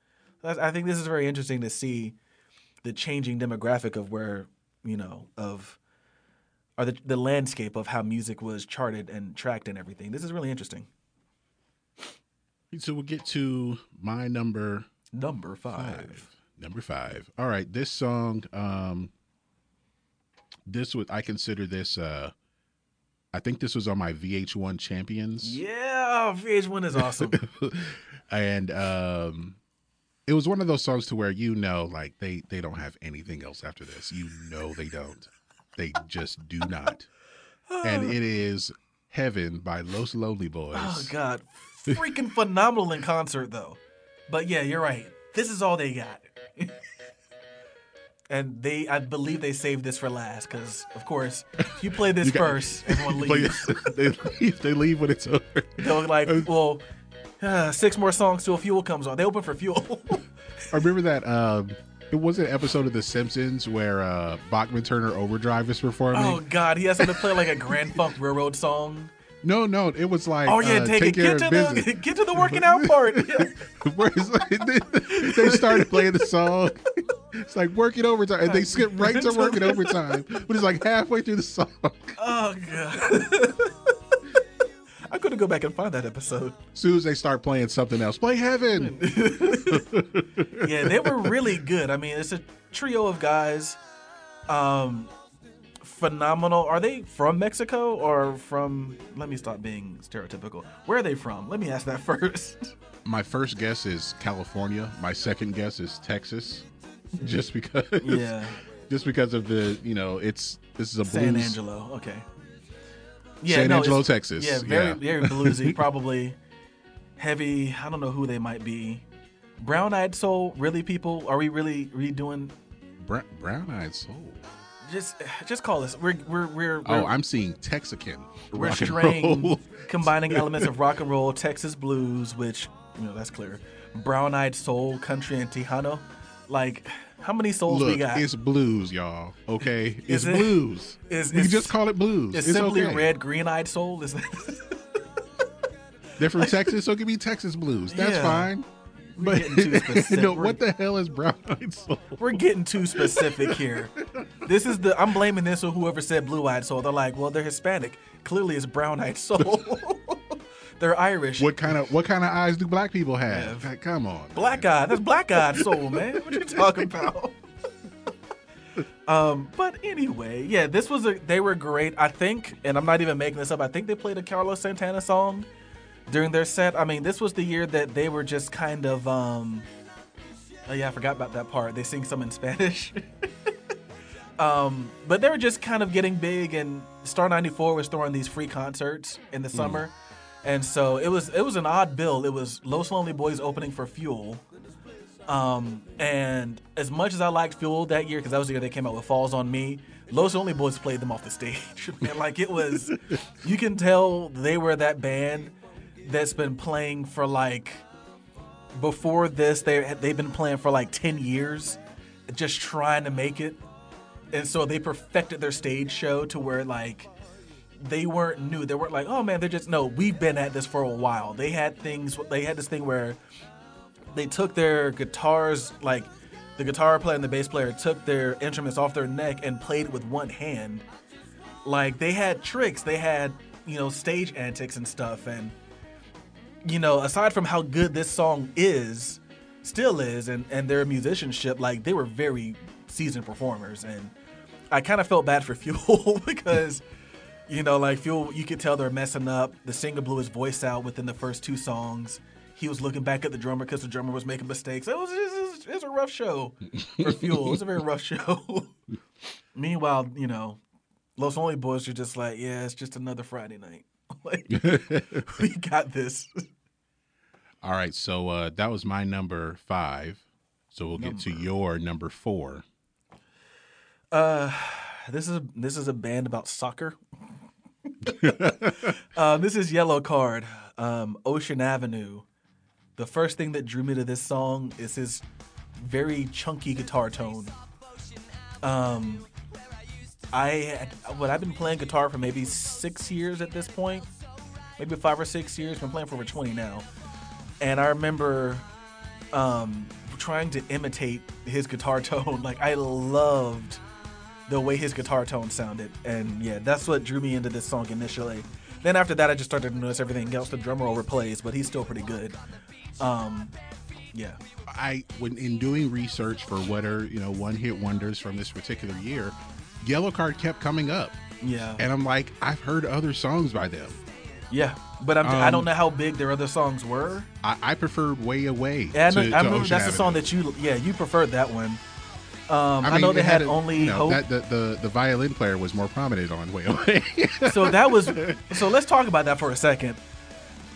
I think this is very interesting to see the changing demographic of where you know of or the the landscape of how music was charted and tracked and everything. This is really interesting. so we'll get to my number Number five. five number five all right this song um this was i consider this uh i think this was on my vh1 champions Yeah, VH1 is awesome. <laughs> and um it was one of those songs to where you know like they they don't have anything else after this you know they don't they just do not and it is heaven by los lonely boys Oh God, freaking phenomenal in concert though. But yeah, you're right. This is all they got. <laughs> and they, I believe they saved this for last because, of course, if you play <laughs> this You got- first, <laughs> everyone leaves. <laughs> they leave they leave when it's over They're like, well, uh, six more songs till Fuel comes on. They open for Fuel. i remember that um it was an episode of the simpsons where uh bachman turner overdrive is performing oh God, he has to play like a Grand Funk Railroad song. No no it was like Oh yeah, uh, take, it. care Get to of the business <laughs> get to the working out part. Yeah. <laughs> Where it's <laughs> like, they, started playing the song. It's like working overtime, and they skip right to working overtime, but it's like halfway through the song. Oh God. I'm gonna go back and find that episode. As soon as they start playing something else, play Heaven. yeah, they were really good. I mean, it's a trio of guys. Um, phenomenal. Are they from Mexico or from? Let me stop being stereotypical. Where are they from? Let me ask that <laughs> first. My first guess is California. My second guess is Texas, <laughs> just because. Yeah. Just because of the, you know, it's this is a San blues. Angelo. Okay. Yeah, San no, Angelo, Texas. Yeah, very Yeah. very bluesy. <laughs> probably heavy. I don't know who they might be. Brown Eyed Soul. Really, people? Are we really redoing? Brown Eyed Soul. Just just call us. We're we're we're, Oh, we're I'm seeing Texican. we're straying, combining <laughs> elements of rock and roll, Texas blues, which you know that's clear, brown-eyed soul, country, and Tejano. Like, how many souls we got? it's blues, y'all. Okay, <laughs> it's it? blues. Is- we just call it blues. It's It's, simply okay. red, green-eyed soul. Is They're from <laughs> Texas, so it could be Texas blues. That's Yeah. fine. But getting too <laughs> specific. no, what the hell is brown eyed soul? we're getting too specific here. This is the I'm blaming this on whoever said blue-eyed soul. They're like, well, they're Hispanic. Clearly, it's brown-eyed soul. <laughs> they're Irish. What kind of what kind of eyes do black people have? Yeah. Come on, Black eye. That's black eyed soul, man. What you talking about? <laughs> um, but anyway, yeah, this was a they were great. I think, and I'm not even making this up, I think they played a Carlos Santana song during their set. I mean, this was the year that they were just kind of um Oh yeah, I forgot about that part. They sing some in Spanish. <laughs> um, but they were just kind of getting big and Star 94 was throwing these free concerts in the summer. And so it was it was an odd bill. It was Los Lonely Boys opening for Fuel. Um, and as much as I liked Fuel that year, because that was the year they came out with Falls on Me, Los Lonely Boys played them off the stage. <laughs> Man, like it was, you can tell they were that band that's been playing for like, before this, they they've been playing for like ten years, just trying to make it, and so they perfected their stage show to where like they weren't new. They weren't like, oh man, they're just no. We've been at this for a while. They had things. They had this thing where they took their guitars, like the guitar player and the bass player took their instruments off their neck and played with one hand. Like they had tricks. They had you know stage antics and stuff. And you know, aside from how good this song is, still is, and and their musicianship, like they were very seasoned performers. And I kind of felt bad for <laughs> Fuel <laughs> because. You know, like Fuel, you could tell they're messing up. The singer blew his voice out within the first two songs. He was looking back at the drummer because the drummer was making mistakes. It was, it was, it was a rough show for <laughs> Fuel. It was a very rough show. Meanwhile, you know, Los Lonely Boys are just like, yeah, it's just another Friday night. <laughs> like, we got this. <laughs> All right, so uh, that was my number five. So we'll get to your number four. Uh, This is a, this is a band about soccer. <laughs> uh, this is Yellowcard, um, Ocean Avenue. The first thing that drew me to this song is his very chunky guitar tone. Um, I what I've been playing guitar for maybe six years at this point, maybe five or six years. Been playing for over twenty now, and I remember um, trying to imitate his guitar <laughs> tone. Like I loved the way his guitar tone sounded. And yeah, that's what drew me into this song initially. Then after that, I just started to notice everything else the drummer overplays, but he's still pretty good. Um, yeah. I when in doing research for what are you know one hit wonders from this particular year, Yellowcard kept coming up, Yeah. and I'm like, I've heard other songs by them. yeah. But I'm, I Um, don't know how big their other songs were. I, I preferred Way Away. Yeah, I, know, to, I to remember Ocean that's the song that you, yeah, you preferred that one. Um, I, mean, know it they had, a- only you know, hope. That, the, the the violin player was more prominent on Way Away. so that was, <laughs> so let's talk about that for a second.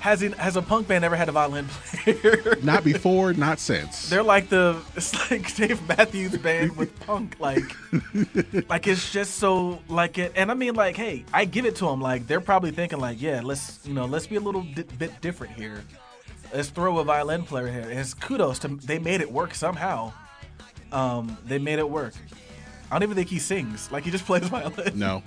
Has he, has a punk band ever had a violin player? not <laughs> before, not since. They're like the it's like Dave Matthews Band with punk, like <laughs> like it's just so like it. And I mean, like, hey, I give it to them. Like they're probably thinking, like, yeah, let's you know, let's be a little di- bit different here. Let's throw a violin player here. And it's kudos to they made it work somehow. Um, they made it work. I don't even think he sings. Like he just <laughs> plays violin. no,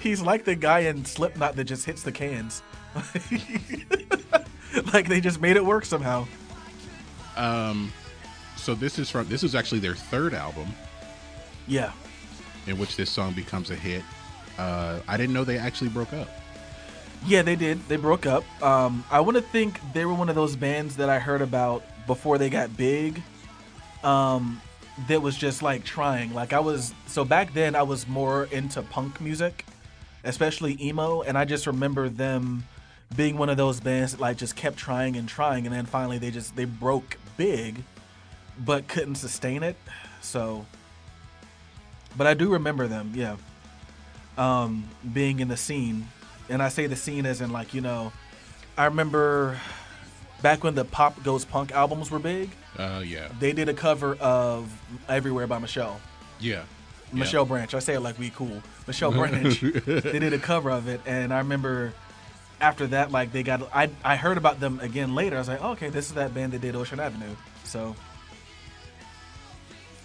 He's like the guy in Slipknot that just hits the cans. <laughs> like they just made it work somehow. Um, so this is from this is actually their third album Yeah. in which this song becomes a hit. Uh, I didn't know they actually broke up. Yeah, they did. They broke up. Um, I want to think they were one of those bands that I heard about before they got big. Um, that was just like trying. Like I was so back then I was more into punk music, especially emo, and I just remember them being one of those bands that like just kept trying and trying, and then finally they just they broke big, but couldn't sustain it. So, but I do remember them. Yeah um, being in the scene. And I say the scene as in like, you know, I remember back when the Pop Goes Punk albums were big, Uh, yeah, they did a cover of Everywhere by Michelle. yeah. Michelle Branch. I say it like we cool. Michelle <laughs> Branch. they did a cover of it, and I remember after that, like they got. I I heard about them again later. I was like, oh, okay, this is that band that did Ocean Avenue. So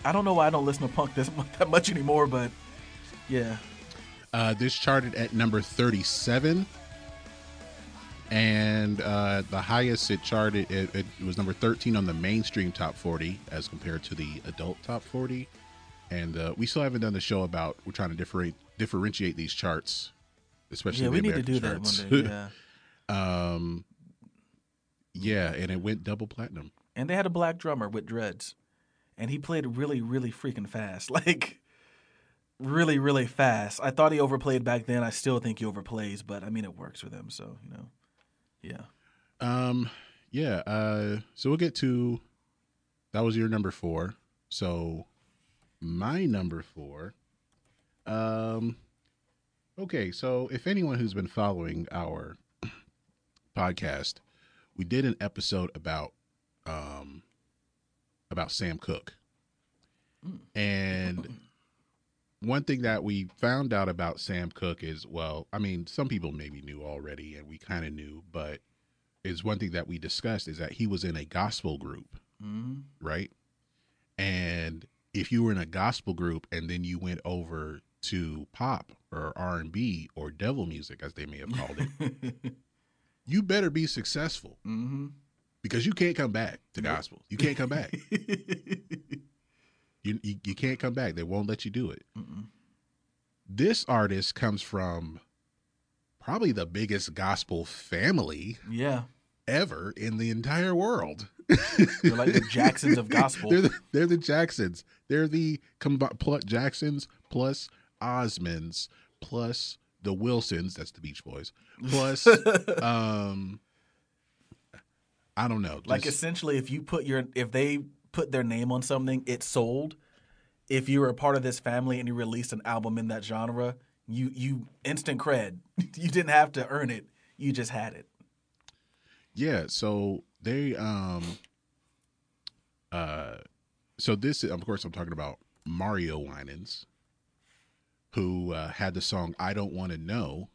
I don't know why I don't listen to punk this <laughs> that much anymore, but yeah, Uh, this charted at number 37. And uh, the highest it charted, it, it was number 13 on the mainstream top 40 as compared to the adult top 40. And uh, we still haven't done the show about, we're trying to differentiate, differentiate these charts, especially yeah, we need to American do that one day. Yeah, <laughs> um, yeah, and it went double platinum. and they had a black drummer with dreads, and he played really, really freaking fast, <laughs> like really, really fast. I thought he overplayed back then. I still think he overplays, but I mean, it works for them. So you know, yeah. Um, yeah. Uh, so we'll get to that was your number four. So my number four. Um, okay. So if anyone who's been following our podcast, we did an episode about um about Sam Cooke, and one thing that we found out about Sam Cooke is well, I mean, some people maybe knew already, and we kind of knew, but is one thing that we discussed is that he was in a gospel group, hmm right? And if you were in a gospel group and then you went over to pop or R and B or devil music, as they may have called it, <laughs> you better be successful hmm because you can't come back to gospel. You can't come back. <laughs> You, you you can't come back. They won't let you do it. Mm-mm. This artist comes from probably the biggest gospel family yeah, ever in the entire world. they're like the Jacksons of <laughs> gospel. they're the, they're the Jacksons. They're the Jacksons plus Osmonds plus the Wilsons. That's the Beach Boys. <laughs> Plus, um, I don't know. like essentially, if you put your if they put their name on something, it sold. If you were a part of this family and you released an album in that genre, you you instant cred. <laughs> you didn't have to earn it. You just had it. Yeah, so they um uh so this of course I'm talking about Mario Winans who uh, had the song I Don't Want to Know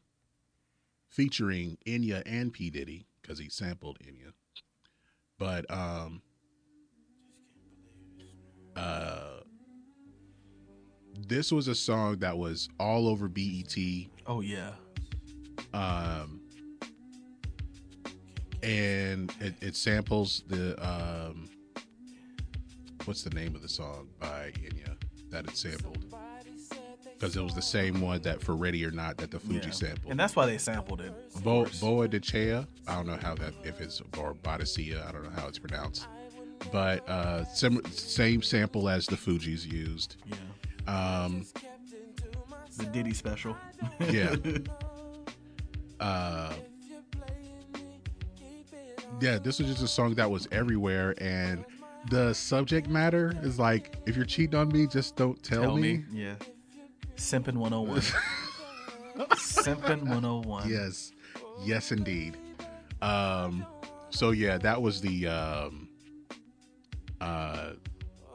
featuring Enya and P Diddy cuz he sampled Enya. But um uh this was a song that was all over BET Oh yeah. um, and it, it samples the um, what's the name of the song by Enya that it sampled because it was the same one that for Ready or Not that the Fuji yeah. sampled. And that's why they sampled it. Bo-. Boa de Chea. I don't know how that if it's or Boadicea. I don't know how it's pronounced, but uh, sim- same sample as the Fugees used. yeah. Um, The Diddy special. <laughs> yeah. <laughs> Uh, yeah, this was just a song that was everywhere, and the subject matter is like, if you're cheating on me, just don't tell, Tell me. me. Yeah. Simpin 101. Simpin 101. Yes, yes, indeed. Um, so yeah, that was the um, uh,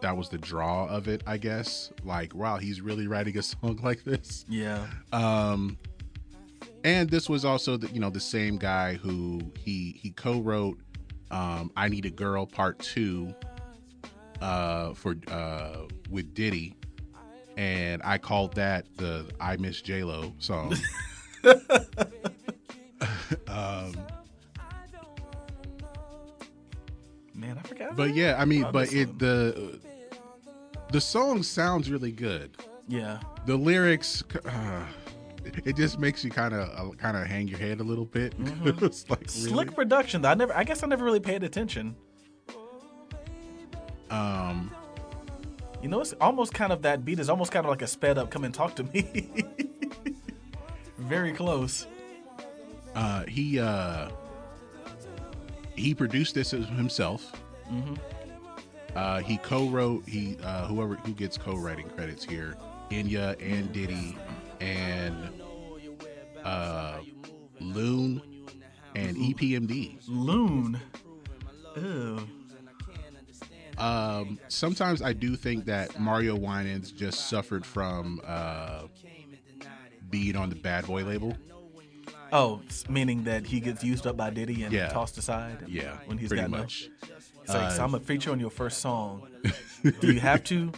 that was the draw of it, I guess. Like, wow, he's really writing a song <laughs> like this. Yeah. Um, and this was also the you know the same guy who he he co-wrote um, "I Need a Girl" Part Two uh, for uh, with Diddy, and I called that the "I Miss J Lo" song. <laughs> um, Man, I forgot. but yeah, I mean, but it the the song sounds really good. Yeah. the lyrics uh, it just makes you kind of kind of hang your head a little bit <laughs> it's like really? Slick production. though. I never. I guess I never really paid attention. um You know, it's almost kind of that beat is almost kind of like a sped up. Come and talk to me. <laughs> Very close. uh he uh he produced this himself uh he co-wrote he uh whoever who gets co-writing credits here Enya and Diddy and uh Loon and EPMD Loon. Ew. Um, sometimes I do think that Mario Winans just suffered from uh, being on the Bad Boy label. Oh, meaning that he gets used up by Diddy and Yeah. tossed aside. Yeah, when he's pretty got no- much. It's like, Uh, so I'm gonna feature on your first song. <laughs> Do you have to?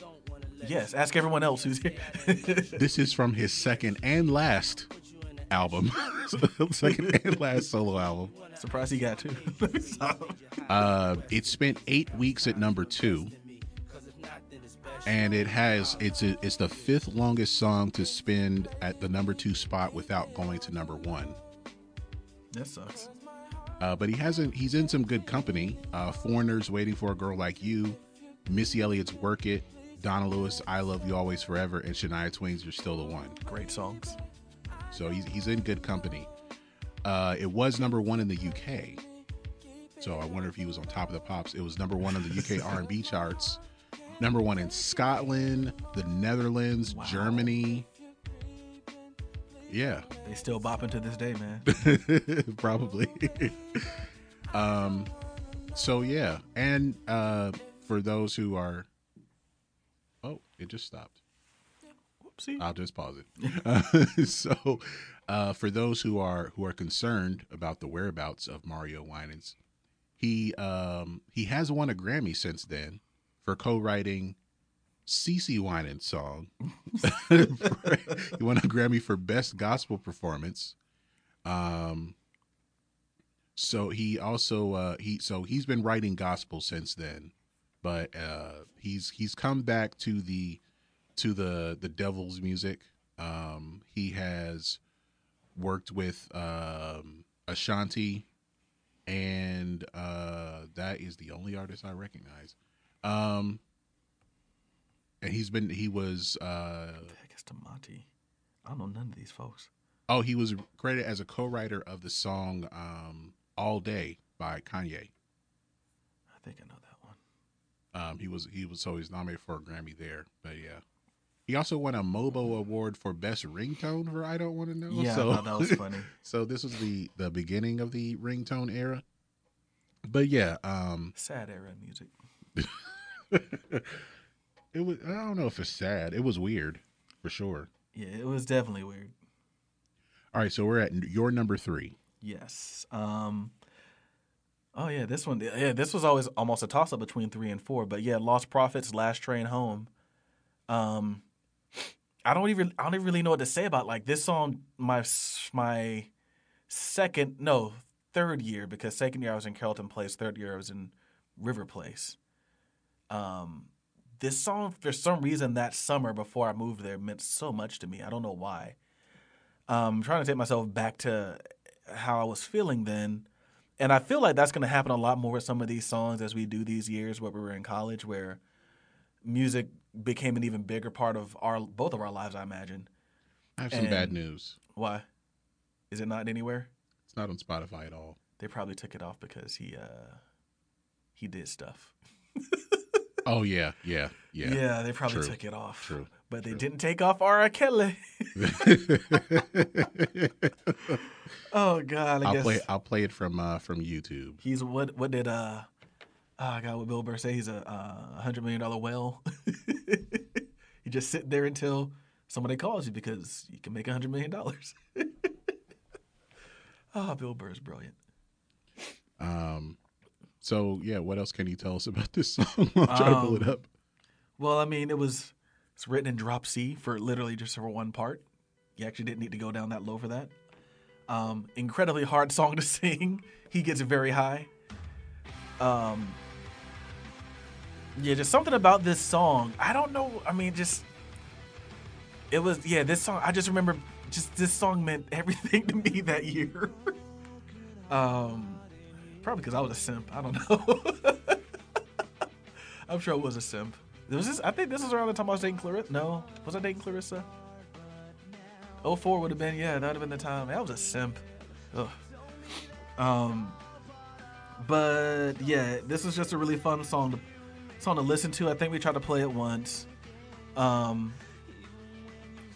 Yes. Ask everyone else who's here. This is from his second and last album, <laughs> second and last solo album. Surprised he got two. <laughs> Uh, it spent eight weeks at number two, and it has it's a, it's the fifth longest song to spend at the number two spot without going to number one. that sucks. Uh, but he hasn't. He's in some good company. Uh, Foreigners, waiting for a girl like you, Missy Elliott's "Work It," Donna Lewis, "I Love You Always Forever," and Shania Twain's "You're Still the One." Great songs. So he's he's in good company. Uh, it was number one in the UK. So I wonder if he was on top of the pops. It was number one on the UK <laughs> R&B charts, number one in Scotland, the Netherlands, Germany. Yeah, They still bopping to this day, man. <laughs> probably. <laughs> um, so yeah, and uh, for those who are, oh, it just stopped. I'll just pause it. <laughs> so, uh, for those who are who are concerned about the whereabouts of Mario Winans, he um, he has won a Grammy since then for co-writing CeCe Winans' song. <laughs> he won a Grammy for best gospel performance. Um, so he also uh, he so he's been writing gospel since then, but uh, he's he's come back to the to the the devil's music. Um, he has worked with um, Ashanti, and uh, that is the only artist I recognize. Um, and he's been he was uh, Heck, it's Tamati. I don't know none of these folks. oh he was credited as a co-writer of the song um, "All Day" by Kanye. I think I know that one. Um, he was he was so he's nominated for a Grammy there, but yeah. He also won a Mobo Award for Best Ringtone for "I Don't Want to Know." Yeah, so, that was <laughs> funny. so this was the the beginning of the ringtone era. But yeah, um, Sad era music. <laughs> it was I don't know if it's sad. It was weird for sure. Yeah, it was definitely weird. All right, so we're at your number three. Yes. Um. Oh yeah, this one. Yeah, this was always almost a toss up between three and four. But yeah, Lost Prophets, Last Train Home. Um, I don't even I don't even really know what to say about like this song. My my second no third year because second year I was in Carrollton Place, third year I was in River Place. Um, this song for some reason that summer before I moved there meant so much to me. I don't know why. Um, I'm trying to take myself back to how I was feeling then. And I feel like that's going to happen a lot more with some of these songs as we do these years where we were in college, where music became an even bigger part of our both of our lives. I imagine. I have some bad news. Why? Is it not anywhere? It's not on Spotify at all. They probably took it off because he uh he did stuff. <laughs> Oh yeah, yeah, yeah. Yeah, they probably True. took it off. True. But they didn't take off R. Kelly. <laughs> <laughs> oh God, I I'll guess play. I'll play it from uh, from YouTube. he's what? What did uh? Oh God, what Bill Burr say? He's a uh, hundred million dollar whale. <laughs> you just sit there until somebody calls you because you can make a hundred million dollars. oh, <laughs> Bill Burr is brilliant. Um, so yeah, what else can you tell us about this <laughs> song? I'll try to pull it Um, up. Well, I mean, it was it's written in drop C for literally just for one part. You actually didn't need to go down that low for that. Um, incredibly hard song to sing. He gets it very high. Um, yeah, just something about this song. I don't know. I mean, just it was yeah. This song. I just remember just this song meant <laughs> everything to me that year. <laughs> um, probably because I was a simp. I don't <laughs> know. I'm sure it was a simp. Was this? I think this was around the time I was dating Clarissa. No, was I dating Clarissa? 04 would have been yeah, that would have been the time. I was a simp. Ugh. Um, but yeah, this was just a really fun song to song to listen to. I think we tried to play it once. Um,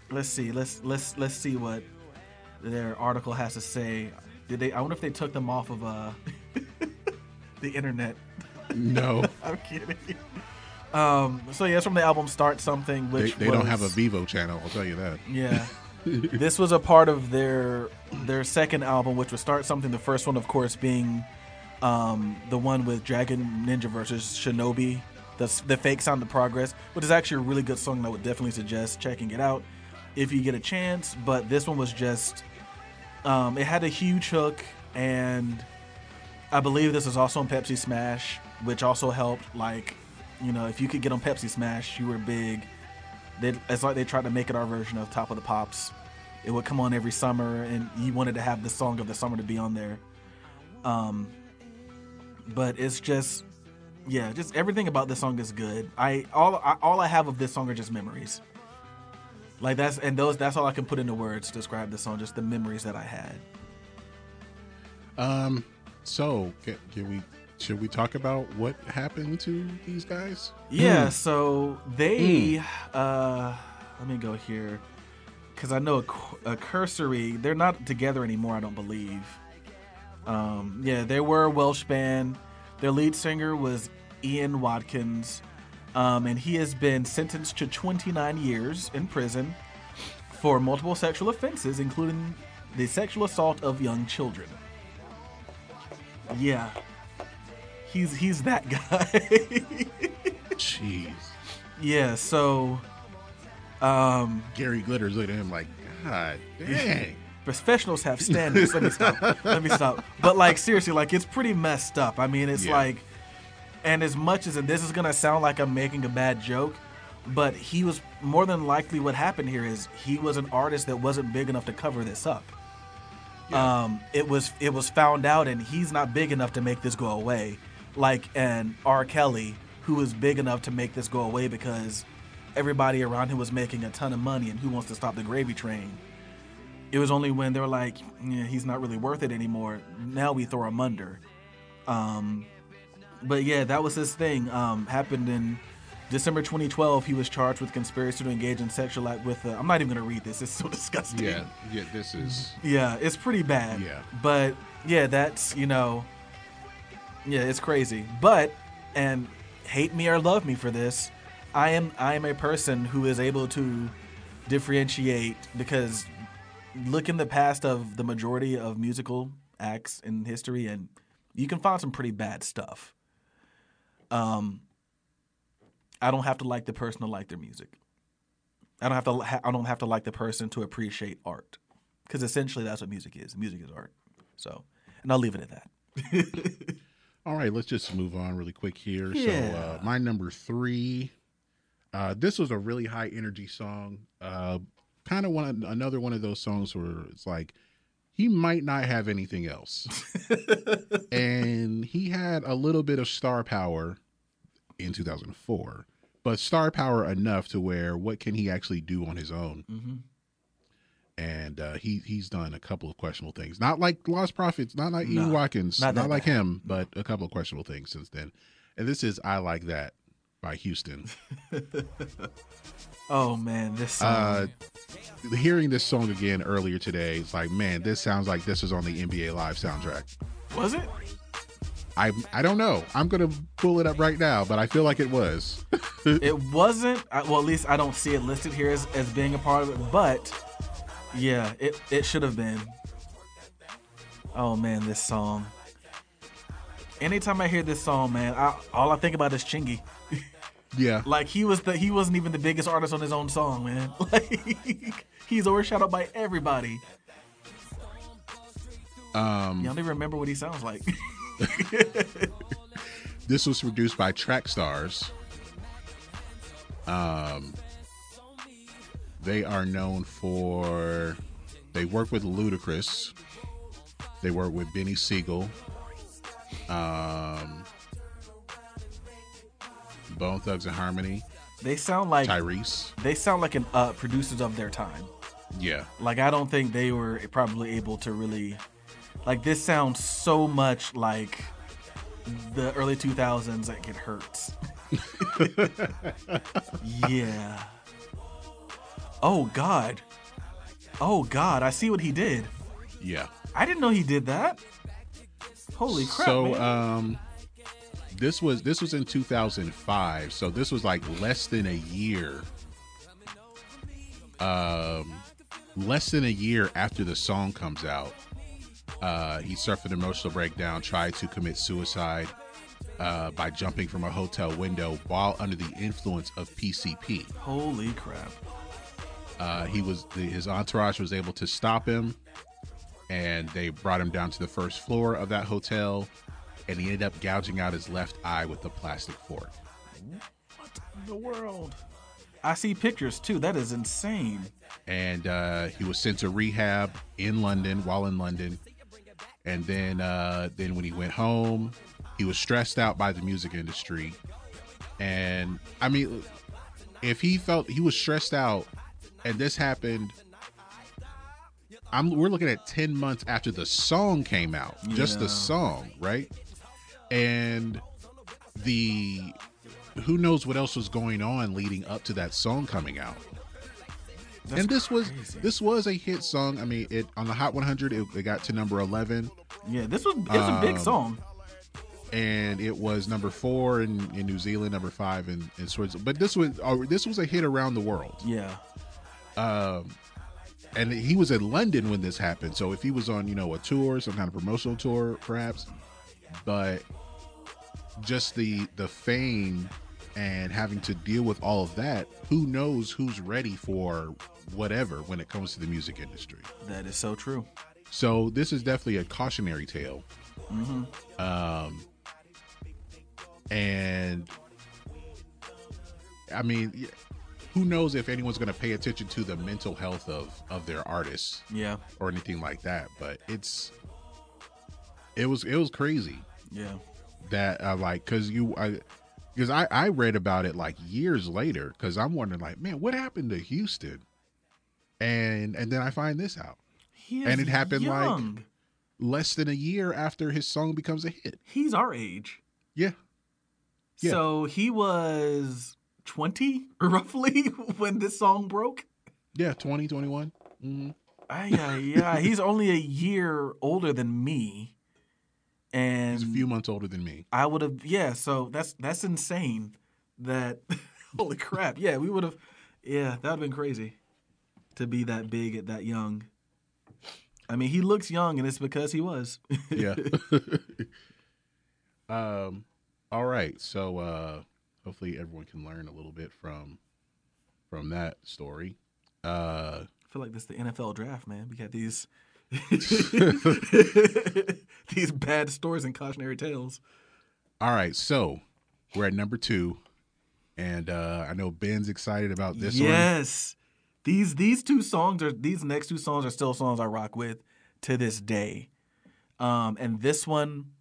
let's see. Let's let's let's see what their article has to say. Did they? I wonder if they took them off of uh <laughs> the internet. No, <laughs> I'm kidding. Um, so yeah, it's from the album "Start Something," They, which they don't have a was- Vevo channel. I'll tell you that. Yeah. <laughs> this was a part of their their second album, which was Start Something. The first one, of course, being um, the one with Dragon Ninja versus Shinobi, the, the fake sound of progress, which is actually a really good song. I would definitely suggest checking it out if you get a chance. But this one was just, um, it had a huge hook, and I believe this is also on Pepsi Smash, which also helped. Like, you know, if you could get on Pepsi Smash, you were big. They, it's like they tried to make it our version of Top of the Pops. It would come on every summer, and you wanted to have the song of the summer to be on there. Um, but it's just, yeah, just everything about this song is good. I all I, all I have of this song are just memories. Like that's and those that's all I can put into words to describe the song. Just the memories that I had. Um, so can, can we? Should we talk about what happened to these guys? Yeah, so they uh let me go here cuz I know a, a cursory, they're not together anymore, I don't believe. Um yeah, they were a Welsh band. Their lead singer was Ian Watkins. Um and he has been sentenced to 29 years in prison for multiple sexual offenses including the sexual assault of young children. Yeah. He's he's that <laughs> guy. Jeez, Yeah, so um Gary Glitters looking at him like, God dang. <laughs> professionals have <laughs> standards. Let me stop. Let me stop. But like seriously, like it's pretty messed up. I mean, it's Yeah. like and as much as and this is gonna sound like I'm making a bad joke, but he was more than likely what happened here is he was an artist that wasn't big enough to cover this up. Um, it was it was found out, and he's not big enough to make this go away. Like an R. Kelly, who was big enough to make this go away because everybody around him was making a ton of money, and who wants to stop the gravy train? It was only when they were like, yeah, he's not really worth it anymore. Now we throw him under. Um, but yeah, that was his thing. Um, happened in December 2012. He was charged with conspiracy to engage in sexual act with. Uh, I'm not even gonna read this. It's so <laughs> disgusting. Yeah, yeah. This is Yeah, it's pretty bad. Yeah. But yeah, that's, you know, yeah, it's crazy. But and hate me or love me for this, I am I am a person who is able to differentiate because look in the past of the majority of musical acts in history and you can find some pretty bad stuff. Um I don't have to like the person to like their music. I don't have to ha- I don't have to like the person to appreciate art because essentially that's what music is. Music is art. So, and I'll leave it at that. <laughs> all right. Let's just move on really quick here. So, uh, my number three. Uh, this was a really high energy song. Uh, kind of one another one of those songs where it's like he might not have anything else, <laughs> and he had a little bit of star power in 2004, but star power enough to where what can he actually do on his own? Mm-hmm. And uh, he he's done a couple of questionable things. Not like Lost Prophets, not like Ian No, Watkins, not not, like bad. him, but a couple of questionable things since then. And this is "I Like That" by Houston. <laughs> Oh man, this song. Uh, hearing this song again earlier today, it's like, man, this sounds like this was on the NBA Live soundtrack. was it? I I don't know. I'm gonna pull it up right now, but I feel like it was. <laughs> It wasn't. Well, at least I don't see it listed here as, as being a part of it. But yeah, it it should have been. Oh man, this song. Anytime I hear this song, man, I, all I think about is Chingy. Yeah, Like he was the he wasn't even the biggest artist on his own song, man. <laughs> Like he's overshadowed by everybody. um, Y'all don't even remember what he sounds like. <laughs> this was produced by Trackstarz. Um, they are known for they work with Ludacris. They work with Beanie Sigel. Um, Bone Thugs and Harmony, they sound like Tyrese. they sound like an uh, producers of their time. Yeah, Like I don't think they were probably able to really like this sounds so much like the early 2000s like it hurts. yeah. Oh god. Oh god, I see what he did. yeah. I didn't know he did that. Holy crap. so man. um this was this was in 2005 so this was like less than a year um less than a year after the song comes out. Uh he suffered an emotional breakdown tried to commit suicide uh by jumping from a hotel window while under the influence of pcp Holy crap. uh, he was the, his entourage was able to stop him and they brought him down to the first floor of that hotel and he ended up gouging out his left eye with a plastic fork What in The world. I see pictures too. That is insane. and uh, he was sent to rehab in london while in london and then uh, then when he went home he was stressed out by the music industry and i mean if he felt he was stressed out and this happened I'm we're looking at 10 months after the song came out. Just the song, right? And the who knows what else was going on leading up to that song coming out. That's and this was this was a hit song. I mean, it on the Hot 100 it, it got to number 11 Yeah, this was it's a big Um, song. and it was number 4 in, in New Zealand, number 5 in in Switzerland. But this was uh, this was a hit around the world. Yeah. um, and he was in London when this happened. So if he was on, you know, a tour, some kind of promotional tour, perhaps, but just the the fame and having to deal with all of that, who knows who's ready for whatever when it comes to the music industry. That is so true. So this is definitely a cautionary tale. Mm-hmm. Um, and I mean, who knows if anyone's going to pay attention to the mental health of of their artists Yeah. or anything like that? But it's it was it was crazy Yeah. That uh, like because you I because I I read about it like years later because I'm wondering like man what happened to Houston and and then I find this out And it happened, like- less than a year after his song becomes a hit. He's our age. Yeah. Yeah. So he was 20 <laughs> roughly when this song broke. Yeah, 20, 21. hmm Ah, yeah, yeah. He's only a year older than me. And He's a few months older than me. I would have yeah, so that's that's insane that <laughs> holy crap. Yeah, we would have yeah, that would have been crazy to be that big at that young. I mean, he looks young and it's because he was. <laughs> Yeah. <laughs> um all right. So uh hopefully everyone can learn a little bit from from that story. Uh I feel like this is the NFL draft, man. We got these <laughs> these bad stories and cautionary tales. all right. So we're at number 2 and uh I know Ben's excited about this one. yes. These these two songs are these next two songs are still songs I rock with to this day. Um and this one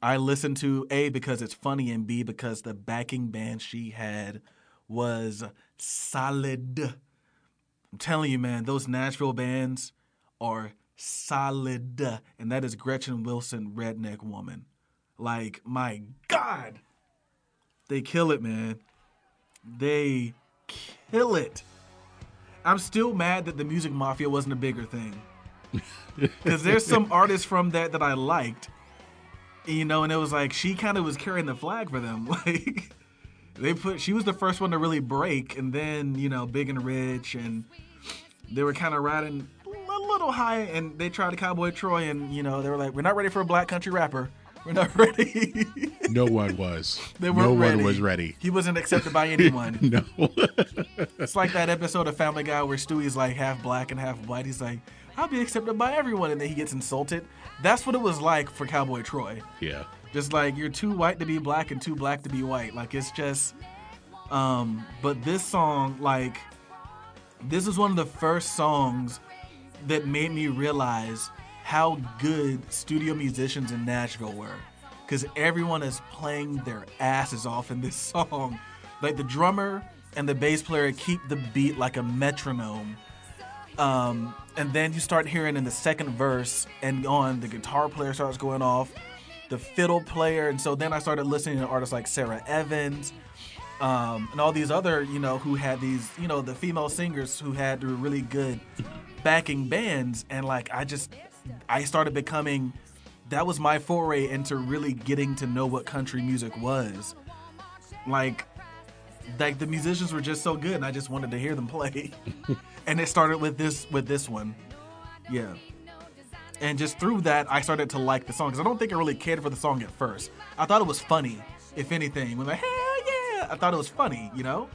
I listen to A because it's funny and B because the backing band she had was solid. I'm telling you man, those Nashville bands are solid and that is Gretchen Wilson Redneck Woman. Like my god. They kill it, man. They kill it. I'm still mad that the MuzikMafia wasn't a bigger thing. <laughs> Because there's some artists from that that I liked, you know, and it was like she kind of was carrying the flag for them. <laughs> Like they put, she was the first one to really break, and then you know, Big and Rich, and they were kind of riding little high, and they tried to Cowboy Troy, and you know, they were like, we're not ready for a black country rapper. We're not <laughs> ready. No one was. they no weren't one was ready. He wasn't accepted by anyone. <laughs> No. It's like that episode of Family Guy where Stewie's like half black and half white. He's like, I'll be accepted by everyone, and then he gets insulted. That's what it was like for Cowboy Troy. yeah. Just like you're too white to be black and too black to be white. Like it's just. Um, but this song, like, this is one of the first songs that made me realize how good studio musicians in Nashville were. Because everyone is playing their asses off in this <laughs> song. Like the drummer and the bass player keep the beat like a metronome. Um, and then you start hearing in the second verse and on, the guitar player starts going off, the fiddle player. And so then I started listening to artists like Sara Evans um, and all these other, you know, who had these, you know, the female singers who had really good backing bands. And like, I just, I started becoming that was my foray into really getting to know what country music was. Like, like the musicians were just so good, and I just wanted to hear them play. <laughs> and it started with this with this one, yeah. And just through that, I started to like the song because I don't think I really cared for the song at first. I thought it was funny, if anything. When like, hell yeah, I thought it was funny, you know.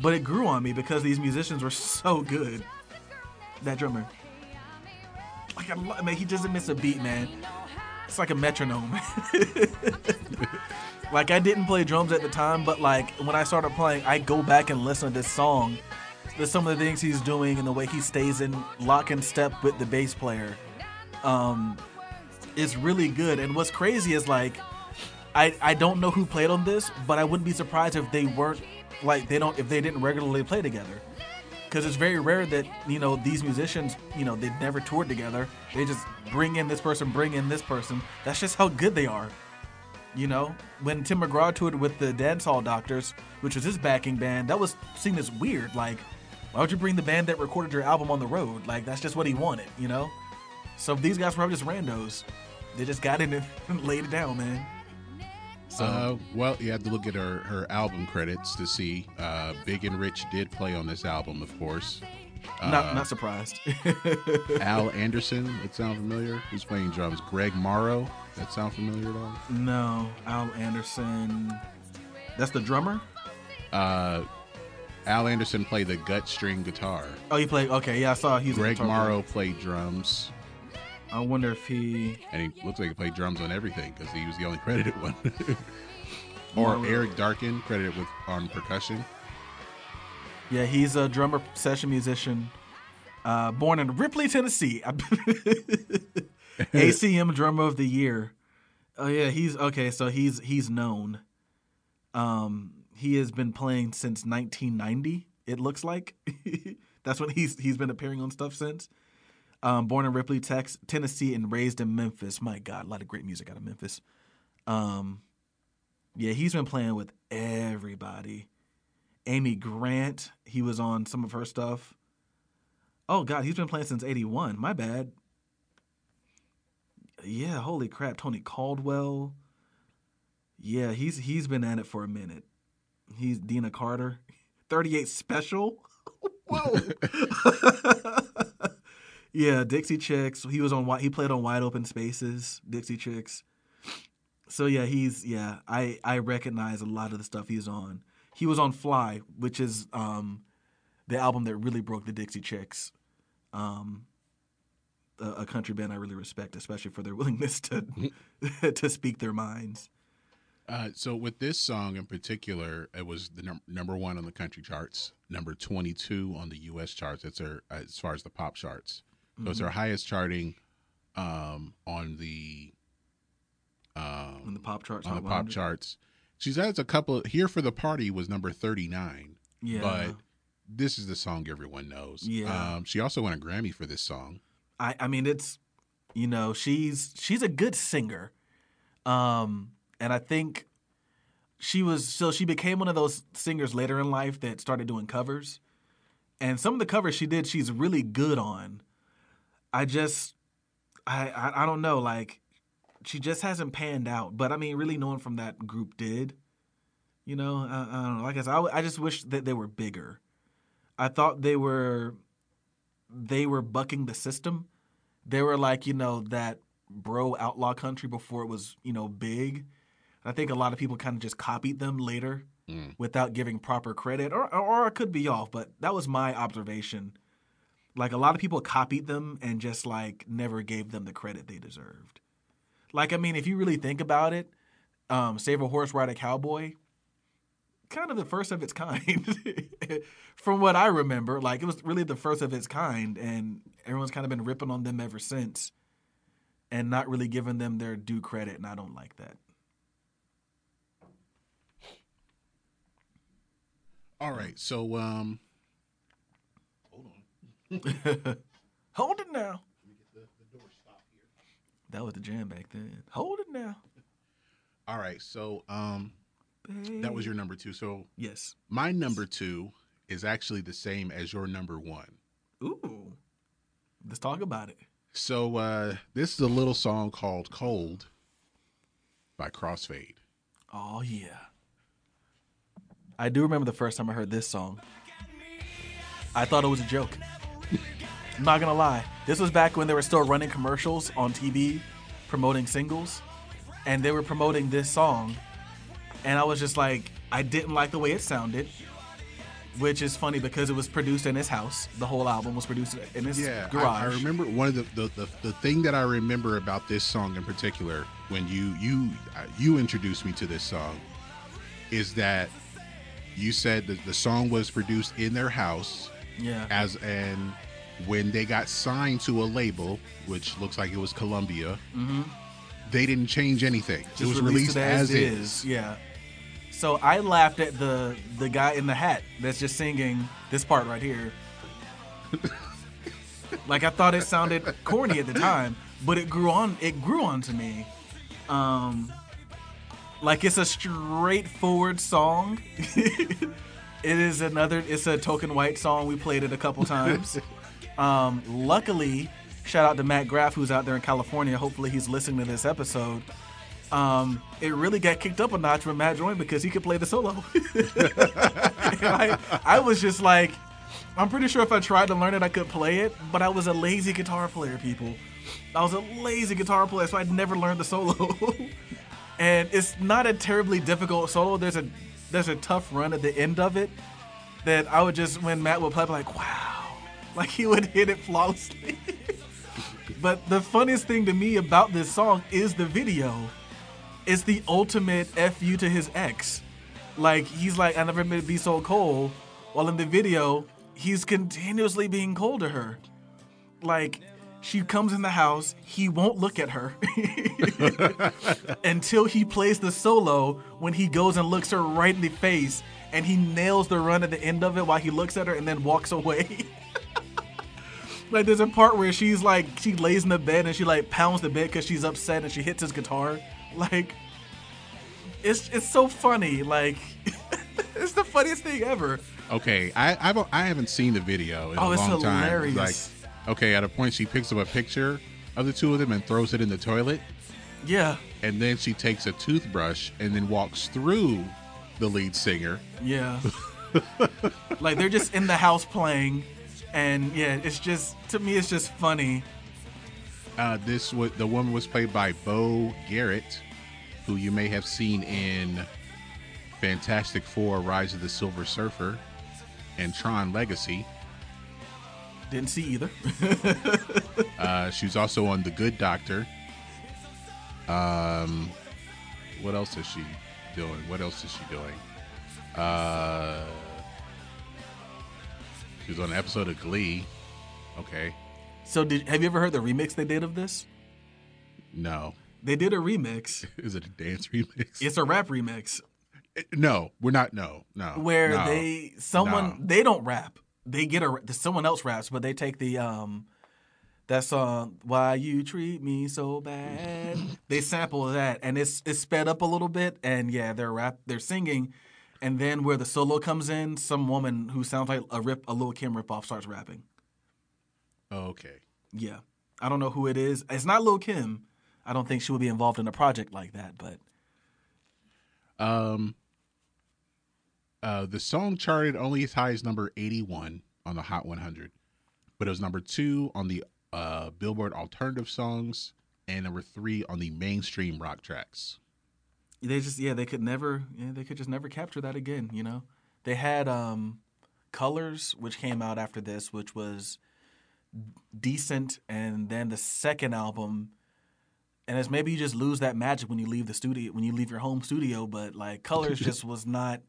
But it grew on me because these musicians were <laughs> so good. That drummer, like I, lo- man, he doesn't miss a beat, man. It's like a metronome. <laughs> like I didn't play drums at the time, but like when I started playing, I go back and listen to this song. There's some of the things he's doing and the way he stays in lock and step with the bass player. Um, is really good. And what's crazy is like, I I don't know who played on this, but I wouldn't be surprised if they weren't like they don't if they didn't regularly play together. Because it's very rare that you know these musicians, you know, they've never toured together. They just bring in this person, bring in this person. That's just how good they are. You know, when Tim McGraw toured with the Dancehall Doctors, which was his backing band, that was seen as weird. Like, why would you bring the band that recorded your album on the road? Like, that's just what he wanted, you know? So these guys were probably just randos. They just got in and <laughs> laid it down, man. So, Uh, well, you have to look at her, her album credits to see. Uh, Big and Rich did play on this album, of course. not not surprised. <laughs> Al Anderson, that sound familiar? Who's playing drums? Greg Morrow, that sound familiar at all? no, Al Anderson. That's the drummer. Uh, Al Anderson played the gut string guitar. Oh, he played. Okay, yeah, I saw he's a Greg guitar player. Morrow played drums, I wonder if he. and he looks like he played drums on everything because he was the only <laughs> credited one. or Morrow. Eric Darken, credited with on percussion. Yeah, he's a drummer, session musician, uh, born in Ripley, Tennessee. <laughs> ACM Drummer of the Year. Oh yeah, he's okay. So he's he's known. Um, he has been playing since 1990. It looks like <laughs> that's when he's he's been appearing on stuff since. Um, born in Ripley, Texas, Tennessee, and raised in Memphis. My God, a lot of great music out of Memphis. Um, yeah, he's been playing with everybody. Amy Grant, he was on some of her stuff. Oh God, he's been playing since '81. My bad. Yeah, holy crap, Tony Caldwell. Yeah, he's he's been at it for a minute. He's Deana Carter, <laughs> 38 special. <laughs> Whoa. <laughs> yeah, Dixie Chicks. He was on. He played on Wide Open Spaces. Dixie Chicks. So yeah, he's yeah. I I recognize a lot of the stuff he's on. He was on Fly, which is um, the album that really broke the Dixie Chicks. Um, a, a country band I really respect, especially for their <laughs> willingness to <laughs> to speak their minds. Uh, so with this song in particular, it was the num- number one on the country charts, number twenty-two on the U.S. charts. That's her as far as the pop charts. So it's her highest charting um, on the um, On the pop charts, on the pop 100. charts. She's had a couple. Here for the party was number thirty-nine. Yeah, but this is the song everyone knows. Yeah. Um, she also won a Grammy for this song. I I mean it's you know she's she's a good singer, um, and I think she was so she became one of those singers later in life that started doing covers, and some of the covers she did she's really good on. I just I I, I don't know like she just hasn't panned out, but I mean really no one from that group did. You know I, I don't know. Like I said, I, I just wish that they were bigger. I thought they were they were bucking the system. They were like, you know, that bro outlaw country before it was, you know, big. I think a lot of people kind of just copied them later Mm. without giving proper credit, or, or I could be off, but that was my observation. Like a lot of people copied them and just like never gave them the credit they deserved. Like, I mean, if you really think about it, um, Save a Horse, Ride a Cowboy, kind of the first of its <laughs> kind from what I remember. Like it was really the first of its kind, and everyone's kind of been ripping on them ever since, and not really giving them their due credit. And I don't like that. All right, so um, <laughs> Hold it now. That was the jam back then. Hold it now. all right, so um, that was your number two. So Yes. my number two is actually the same as your number one. Ooh. Let's talk about it. So uh this is a little song called Cold by Crossfade. Oh yeah. I do remember the first time I heard this song. I thought it was a joke. I'm not gonna lie. This was back when they were still running commercials on TV promoting singles, and they were promoting this song, and I was just like, I didn't like the way it sounded, which is funny because it was produced in his house. The whole album was produced in his Yeah, I, garage. I remember one of the, the the the thing that I remember about this song in particular when you you uh, you introduced me to this song is that you said that the song was produced in their house yeah. as and when they got signed to a label which looks like it was Columbia they didn't change anything it was released it as, is Yeah. So I laughed at the the guy in the hat that's just singing this part right here. <laughs> like I thought it sounded corny at the time, but it grew on it grew on to me. Um like it's a straightforward song. <laughs> it is another it's a token white song. We played it a couple times. <laughs> Um, luckily, shout out to Matt Graff who's out there in California. Hopefully, he's listening to this episode. Um, it really got kicked up a notch when Matt joined because he could play the solo. <laughs> I, I was just like, I'm pretty sure if I tried to learn it, I could play it, but I was a lazy guitar player, people. I was a lazy guitar player, so I'd never learned the solo. <laughs> and it's not a terribly difficult solo. There's a there's a tough run at the end of it that I would just when Matt would play, I'd be like, wow, <laughs> like he would hit it flawlessly. <laughs> but the funniest thing to me about this song is the video. It's the ultimate fu to his ex. Like he's like, I never meant to be so cold. While in the video, he's continuously being cold to her. Like she comes in the house, he won't look at her <laughs> until he plays the solo when he goes and looks her right in the face and he nails the run at the end of it while he looks at her and then walks away. <laughs> like there's a part where she's like she lays in the bed and she like pounds the bed because she's upset and she hits his guitar. Like it's it's so funny. Like <laughs> it's the funniest thing ever. Okay, I I've, I haven't seen the video in Oh, a long time. hilarious. Like, okay, at a point she picks up a picture of the two of them and throws it in the toilet, Yeah. and then she takes a toothbrush and then walks through the lead singer. Yeah. <laughs> like they're just in the house playing and yeah, it's just to me it's just funny. Uh, this was the woman was played by Beau Garrett, who you may have seen in Fantastic Four: Rise of the Silver Surfer and Tron Legacy. Didn't see either. <laughs> Uh, she was also on The Good Doctor. Um, what else is she doing? What else is she doing? Uh, she was on an episode of Glee. Okay, so did have you ever heard the remix they did of this? no, They did a remix. <laughs> is it a dance remix? It's a rap remix no, we're not. No, no. where no. they someone No. they don't rap. They get a someone else raps, but they take the um that song "Why You Treat Me So Bad." they sample that, and it's it's sped up a little bit, and yeah, they're rap, they're singing, and then where the solo comes in, some woman who sounds like a rip, a Lil Kim ripoff starts rapping. Okay. Yeah, I don't know who it is. It's not Lil Kim. I don't think she would be involved in a project like that, but Um. Uh, the song charted only as high as number 81 on the Hot 100, but it was number two on the uh, Billboard Alternative Songs and number three on the mainstream rock tracks. they just yeah they could never yeah they could just never capture that again you know they had um colors which came out after this which was decent and then the second album and it's maybe you just lose that magic when you leave the studio when you leave your home studio but like colors <laughs> just was not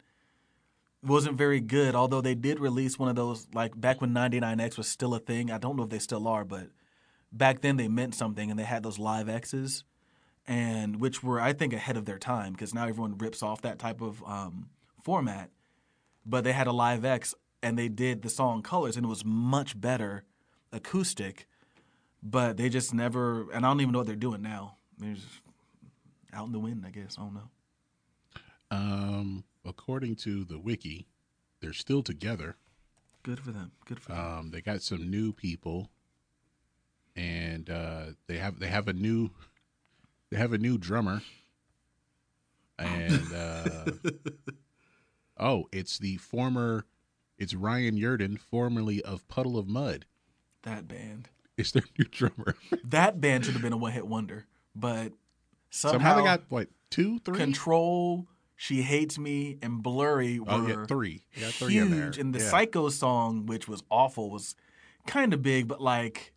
wasn't very good although they did release one of those like back when 99x was still a thing i don't know if they still are but back then they meant something and they had those live x's and which were I think ahead of their time because now everyone rips off that type of um, format. But they had a live X and they did the song Colors and it was much better acoustic. But they just never and I don't even know what they're doing now. They're just out in the wind, I guess. I don't know. Um, according to the wiki, they're still together. Good for them. Good for them. Um, they got some new people, and uh, they have they have a new they have a new drummer, and uh, <laughs> oh, it's the former it's Ryan Yerdon, formerly of Puddle of Mudd. That band. It's their new drummer. <laughs> That band should have been a one hit wonder, but somehow, Somehow they got what two, three? Control, She Hates Me, and Blurry were Oh, yeah, three. Got three huge. in there. And the Yeah. Psycho song, which was awful, was kind of big, but like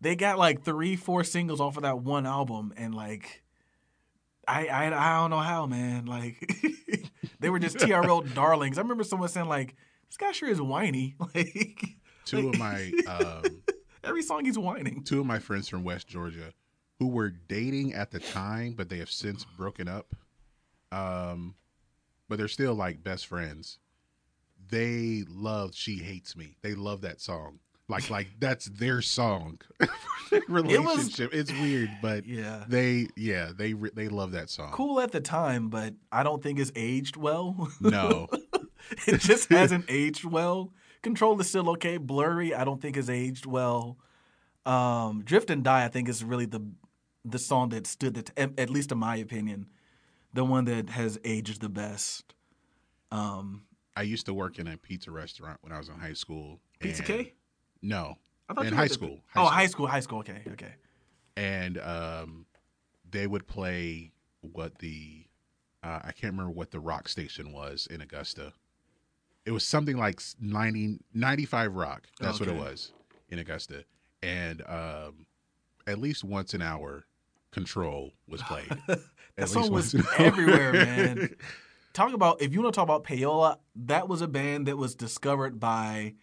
they got like three, four singles off of that one album, and like I I, I don't know how, man. Like <laughs> they were just <laughs> TRL darlings. I remember someone saying like, "This guy sure is whiny." <laughs> Like two of my um, every song he's whining. two of my friends from West Georgia who were dating at the time, but they have since broken up. Um, but they're still like best friends. They love "She Hates Me." They love that song. Like, like <laughs> that's their song. Relationship. it's weird, but Yeah. they, yeah, they they love that song. Cool at the time, but I don't think it's aged well. No, <laughs> it just hasn't aged well. Control is still okay. Blurry, I don't think is aged well. Um, Drift and Die, I think is really the the song that stood the t- at least in my opinion, the one that has aged the best. Um, I used to work in a pizza restaurant when I was in high school. Pizza K. No, I thought in you high school. oh, high school, high school. Okay, okay. and um, they would play what the uh, I can't remember what the rock station was in Augusta. It was something like 90, 95 Rock. That's what it was in Augusta, and um, at least once an hour, Control was played. <laughs> That At song was once an hour. <laughs> everywhere, man. Talk about if you want to talk about payola, that was a band that was discovered by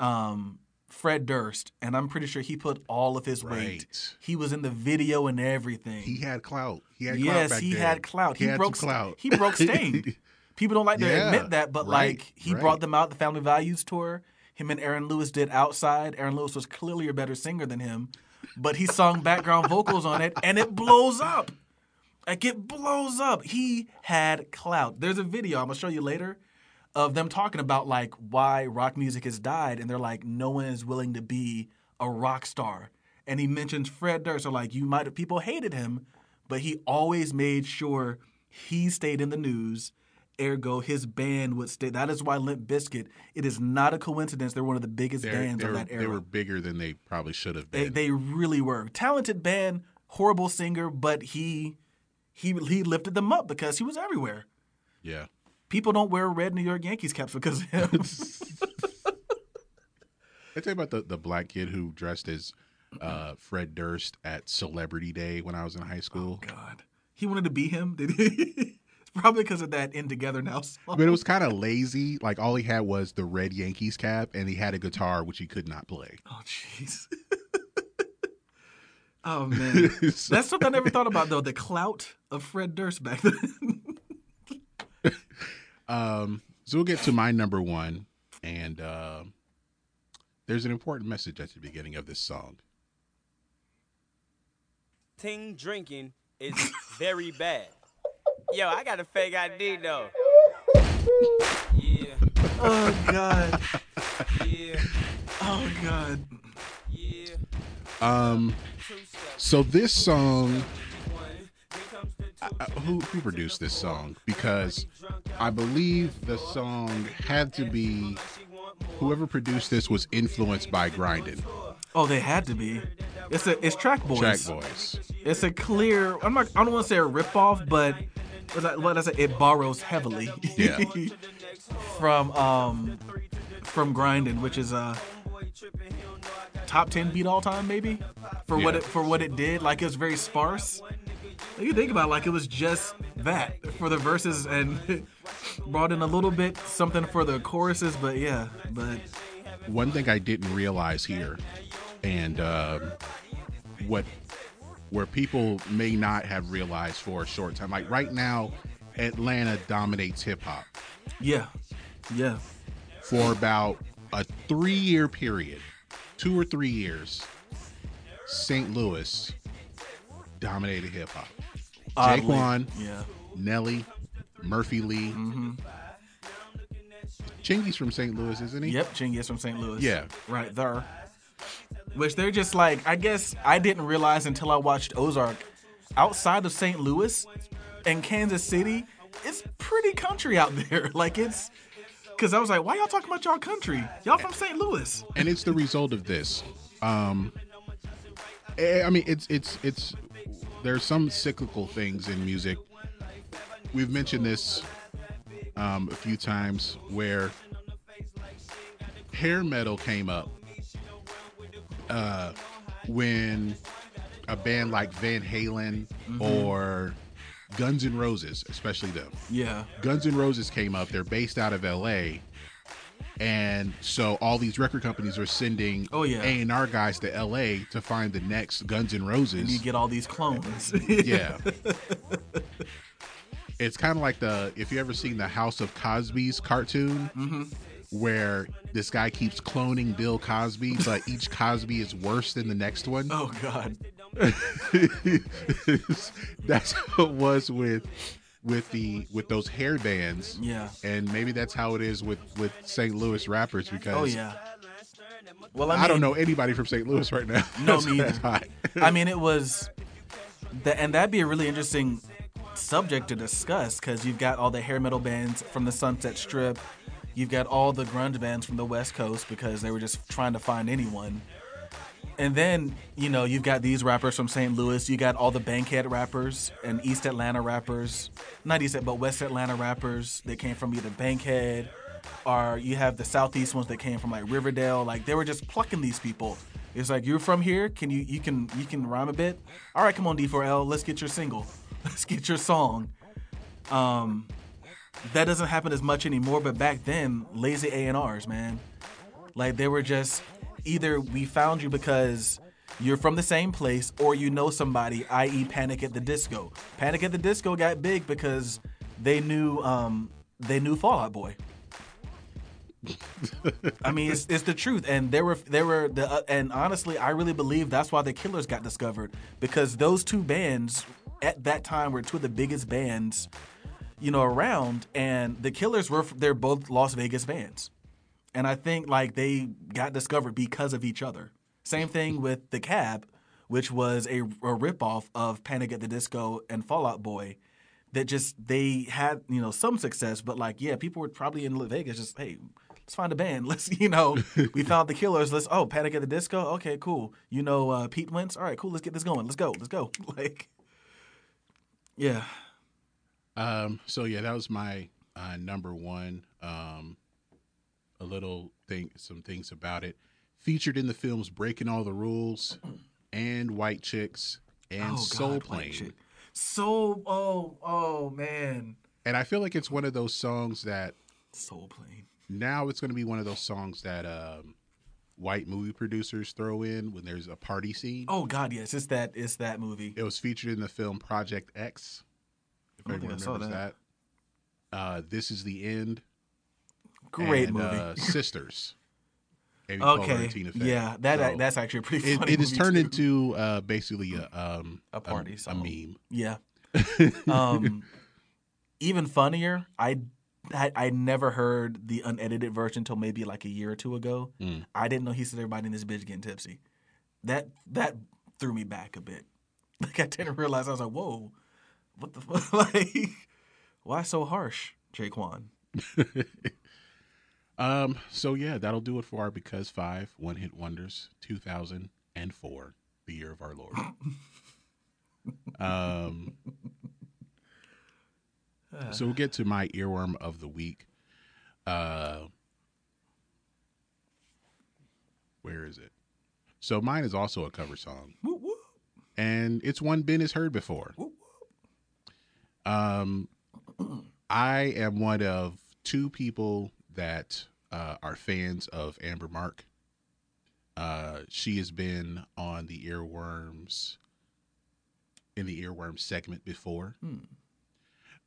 um, Fred Durst, and I'm pretty sure he put all of his weight. He was in the video and everything. He had clout. He had clout yes, he then. had clout. He, had broke clout. He broke Staind. <laughs> People don't like to Yeah, admit that, but right, like he right. brought them out the Family Values tour. Him and Aaron Lewis did Outside. Aaron Lewis was clearly a better singer than him, but he sung background vocals on it, and it blows up. Like it blows up. He had clout. There's a video I'm gonna show you later of them talking about like why rock music has died, and they're like, no one is willing to be a rock star. And he mentions Fred Durst. So like, you might have people hated him, but he always made sure he stayed in the news. Ergo, his band would stay. That is why Limp Bizkit. It is not a coincidence. They're one of the biggest They're- bands they of that era. They were bigger than they probably should have been. they really were talented band, horrible singer, but he he he lifted them up because he was everywhere. yeah. People don't wear red New York Yankees caps because of him. I tell you about the, the black kid who dressed as uh, Fred Durst at Celebrity Day when I was in high school. God, he wanted to be him. <laughs> Did he? It's <laughs> probably because of that "In Together Now" song. But it was kind of lazy. Like all he had was the red Yankees cap, and he had a guitar which he could not play. Oh jeez. <laughs> oh man, <laughs> So- that's something I never thought about though. The clout of Fred Durst back then. Um, so we'll get to my number one, and uh, there's an important message at the beginning of this song. Ting drinking is very bad. Yo, I got a fake ID though. Yeah, oh God. yeah, Oh God. yeah. Um, so this song, One. Here comes the two. uh, who who produced this song? Because I believe the song had to be whoever produced this was influenced by Grindin' Oh, they had to be. It's a it's Trackboyz. Track Boys. It's a clear. I'm not. I don't want to say a ripoff, but what I say, it borrows heavily. Yeah. <laughs> from um from Grindin', which is a top ten beat all time, maybe for what it for what it did. Like it was very sparse. You think about it, like it was just that for the verses and <laughs> brought in a little bit something for the choruses, but yeah, but one thing I didn't realize here, and um, what where people may not have realized for a short time, like right now, Atlanta dominates hip hop yeah, yeah. for about a three year period, two or three years. St. Louis dominated hip hop. J-Kwon, yeah. Nelly, Murphy Lee. Mm-hmm. Chingy's from St. Louis, isn't he? Yep, Chingy is from St. Louis. Yeah. right there. Which they're just like I guess I didn't realize until I watched Ozark. Outside of St. Louis and Kansas City, it's pretty country out <laughs> there. Like it's because I was like, why y'all talking about y'all country? Y'all from St. Louis? and it's the result of this. Um, I mean, it's it's it's there's some cyclical things in music. We've mentioned this um, a few times where hair metal came up uh, when a band like Van Halen or Guns N' Roses, especially them, Yeah. Guns N' Roses came up. They're based out of LA. And so all these record companies are sending Oh, yeah. A&R guys to LA to find the next Guns N' Roses. And you get all these clones. <laughs> yeah. <laughs> it's kind of like the if you ever seen the House of Cosby's cartoon Mm-hmm. Where this guy keeps cloning Bill Cosby, but each Cosby is worse than the next one. oh God. <laughs> that's how it was with with the with those hair bands. Yeah. And maybe that's how it is with with St. Louis rappers oh, because Oh yeah. Well, I, I, don't know anybody from St. Louis right now. No, <laughs> me either. I mean, it was, that, and that'd be a really interesting subject to discuss because you've got all the hair metal bands from the Sunset Strip, you've got all the grunge bands from the West Coast because they were just trying to find anyone, and then you know you've got these rappers from St. Louis, you got all the Bankhead rappers and East Atlanta rappers, not East but West Atlanta rappers that came from either Bankhead. Or you have the southeast ones that came from like Riverdale. Like they were just plucking these people. It's like you're from here. Can you you can you can rhyme a bit? All right, come on D4L. Let's get your single. <laughs> Let's get your song. Um, that doesn't happen as much anymore. But back then, lazy A and R's, man. Like they were just either we found you because you're from the same place or you know somebody, i.e. Panic at the Disco. Panic at the Disco got big because they knew um they knew Fall Out Boy. I mean, it's, it's the truth, and there were there were the uh, and honestly, I really believe that's why the Killers got discovered because those two bands at that time were two of the biggest bands, you know, around, and the Killers were they're both Las Vegas bands, and I think like they got discovered because of each other. Same thing with the Cab, which was a, a ripoff of Panic at the Disco and Fall Out Boy. That just they had you know some success, but like yeah, people were probably in Las Vegas just hey let's find a band. <laughs> Let's, you know, we found the Killers. Let's, oh, Panic at the Disco. Okay, cool. You know, uh, Pete Wentz. All right, cool. Let's get this going. Let's go. Let's go. <laughs> Like, yeah. Um, so yeah, that was my uh, number one. Um, a little thing, some things about it. Featured in the films "Breaking All the Rules" and "White Chicks" and "Soul Oh, White Plane." Chick. Soul. Oh, oh man. And I feel like it's one of those songs that Soul Plane. now it's going to be one of those songs that um, white movie producers throw in when there's a party scene. Oh God, yes, it's that. It's that movie. It was featured in the film Project X. If I don't anyone I saw remembers that. Uh, this is the end. Great and, movie. Uh, <laughs> <laughs> Sisters. Amy okay. Yeah, that So that's actually a pretty it, funny. it is turned too. into uh, basically a um, A party a, song. meme. Yeah. <laughs> Um, even funnier, I, I I never heard the unedited version until maybe like a year or two ago. Mm. I didn't know he said everybody in this bitch getting tipsy. That that threw me back a bit. Like I didn't realize I was like, whoa, what the fuck? <laughs> like, why so harsh, J-Kwon? <laughs> Um. So yeah, that'll do it for our because five one hit wonders, two thousand and four, the year of our Lord. <laughs> um. So we'll get to my earworm of the week. Uh. Where is it? So mine is also a cover song, and it's one Ben has heard before. Um, I am one of two people that uh, are fans of Amber Mark. Uh, she has been on the earworms in the earworm segment before.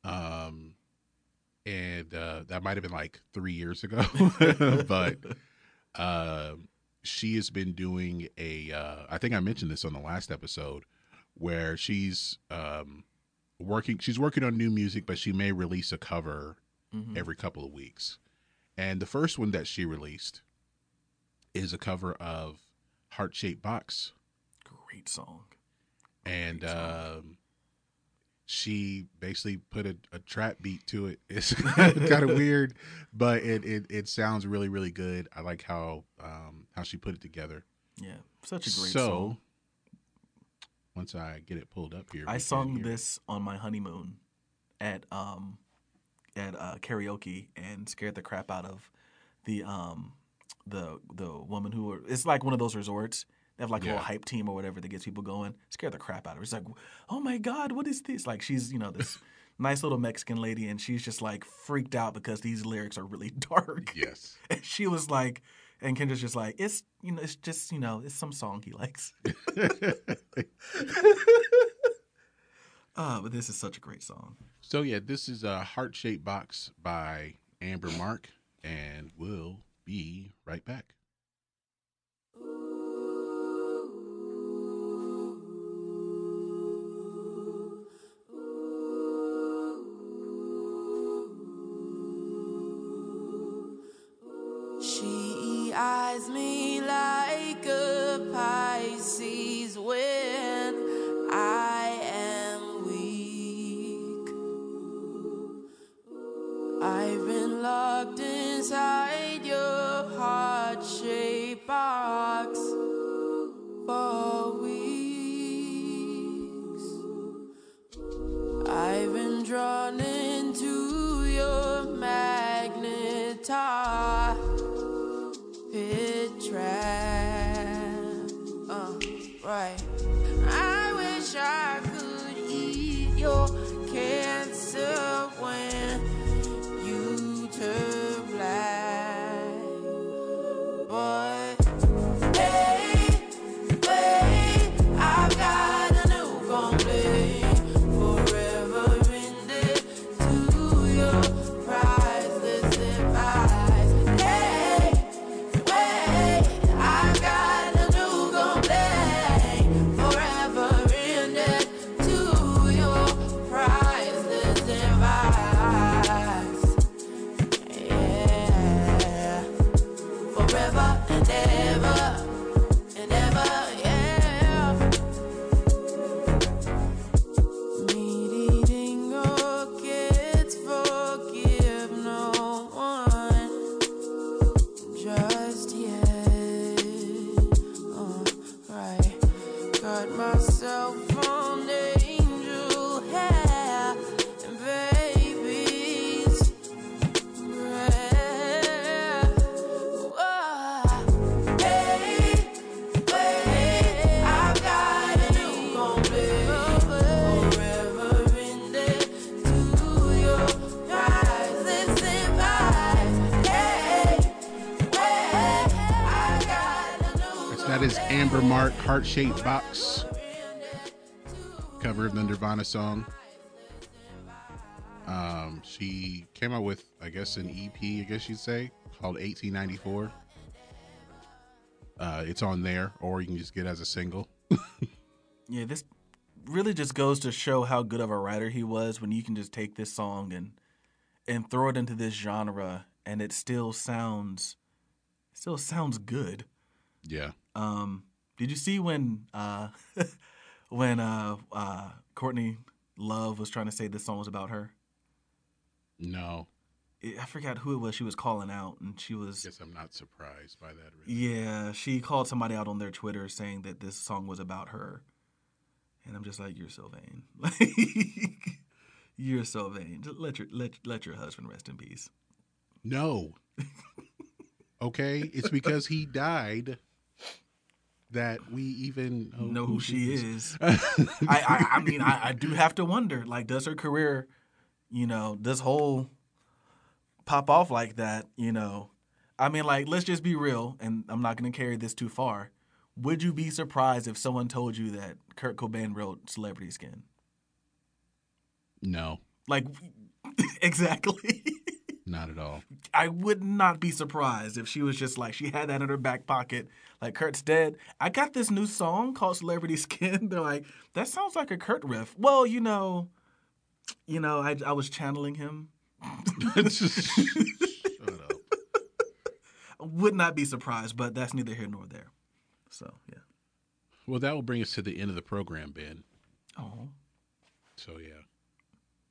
Um, and uh, that might have been like three years ago, <laughs> <laughs> but um, she has been doing a. Uh, I think I mentioned this on the last episode, where she's um, working. She's working on new music, but she may release a cover every couple of weeks. And the first one that she released is a cover of Heart Shaped Box, Great song. and um, she basically put a, a trap beat to it. <laughs> It's <laughs> kind of weird, but it, it it sounds really really good. I like how um, how she put it together. Yeah, such a great so song. Once I get it pulled up here, I sung hear it. this on my honeymoon at um at uh, karaoke and scared the crap out of the um the the woman who were, it's like one of those resorts. They have like a Yeah. little hype team or whatever that gets people going. Scared the crap out of her. It's like, oh my god, what is this? Like she's you know this <laughs> nice little Mexican lady, and she's just like freaked out because these lyrics are really <laughs> dark. Yes. <laughs> And she was like, and Kendra's just like, it's you know, it's just you know, it's some song he likes. <laughs> Uh, but this is such a great song. So yeah, this is a heart shaped box by Amber Mark, and we'll be right back. Heart shaped box cover of the Nirvana song. Um, she came out with, I guess, an EP, I guess you'd say, called 1894. Uh, it's on there, or you can just get it as a single. <laughs> Yeah, this really just goes to show how good of a writer he was when you can just take this song and and throw it into this genre and it still sounds still sounds good. Yeah. Um, did you see when uh, <laughs> when uh, uh, Courtney Love was trying to say this song was about her? No, I forgot who it was she was calling out, and she was I guess I'm not surprised by that. Really. yeah, she called somebody out on their Twitter saying that this song was about her, and I'm just like, you're so vain, like <laughs> you're so vain. Just let your let let your husband rest in peace. No. <laughs> okay, it's because he died that we even know who she did this. is. <laughs> I, I, I mean, I, I do have to wonder, like, does her career, you know, this whole pop off like that, you know? I mean, like, let's just be real, and I'm not going to carry this too far. Would you be surprised if someone told you that Kurt Cobain wrote Celebrity Skin? No, Like, <laughs> exactly. Not at all. I would not be surprised if she was just like she had that in her back pocket. Like Kurt's dead. I got this new song called Celebrity <laughs> Skin. They're like, that sounds like a Kurt riff. Well, you know, you know, I I was channeling him. Shut up. Would not be surprised, but that's neither here nor there. So yeah. Well, that will bring us to the end of the program, Ben. Oh. So yeah,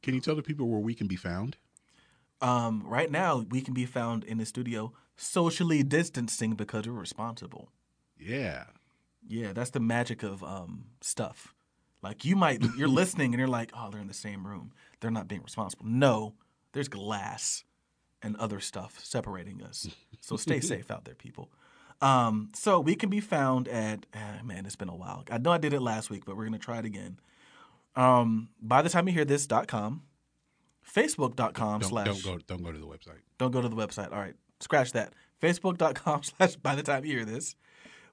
can you tell the people where we can be found? Um, right now we can be found in the studio socially distancing because we're responsible. Yeah, Yeah, that's the magic of um stuff. Like you might <laughs> you're listening and you're like, oh, they're in the same room. They're not being responsible. No, there's glass and other stuff separating us. So stay <laughs> safe out there, people. Um, so we can be found at ah, man, it's been a while. I know I did it last week, but we're gonna try it again. Um, by the time you hear this, dot com, Facebook.com don't, slash don't go don't go to the website. don't go to the website. All right, scratch that. Facebook.com <laughs> slash by the time you hear this.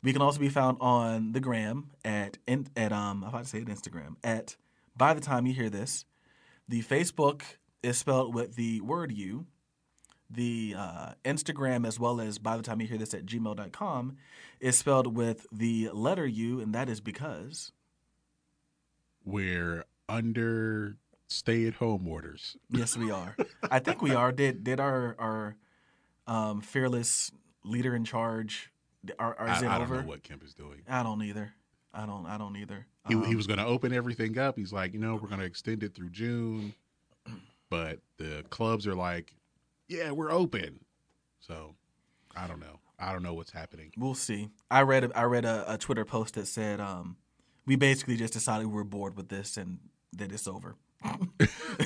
We can also be found on the gram at at um I'm about to say it Instagram at by the time you hear this. The Facebook is spelled with the word you. The uh, Instagram as well as by the time you hear this at gmail.com is spelled with the letter U, and that is because We're under stay-at-home orders. <laughs> yes we are. I think we are. Did did our our um, fearless leader in charge are, are I, is it I don't over? know what Kemp is doing. I don't either. I don't. I don't either. He, Um, he was going to open everything up. He's like, you know, we're going to extend it through June, but the clubs are like, yeah, we're open. So I don't know. I don't know what's happening. We'll see. I read. a- I read a, a Twitter post that said, um, "We basically just decided we were bored with this and that it's over." <laughs>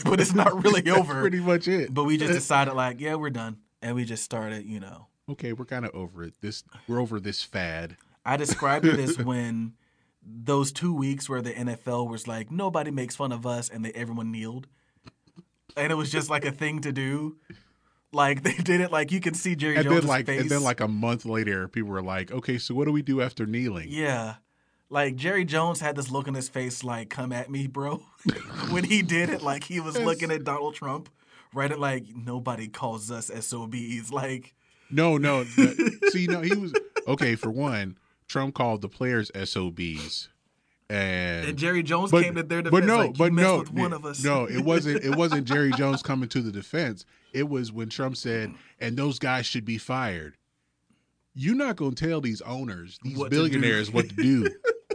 but it's not really That's over. pretty much it. But we just <laughs> decided, like, yeah, we're done, and we just started. You know, okay, we're kind of over it. This we're over this fad. I described it as <laughs> when those two weeks where the NFL was like, nobody makes fun of us, and they everyone kneeled, and it was just like a thing to do. Like they did it. Like you can see Jerry And Jones' then like face. and then like a month later, people were like, okay, so what do we do after kneeling? Yeah. Like Jerry Jones had this look on his face like, come at me, bro. <laughs> when he did it, like he was looking at Donald Trump, right at like nobody calls us SOBs. <laughs> Like No, no. the- see, no, he was okay. For one, Trump called the players SOBs, and, and Jerry Jones but, came to their defense. but no, like, but no, with one of us. no, it wasn't. It wasn't <laughs> Jerry Jones coming to the defense. It was when Trump said, "And those guys should be fired." You're not going to tell these owners, these What to billionaires, what to do.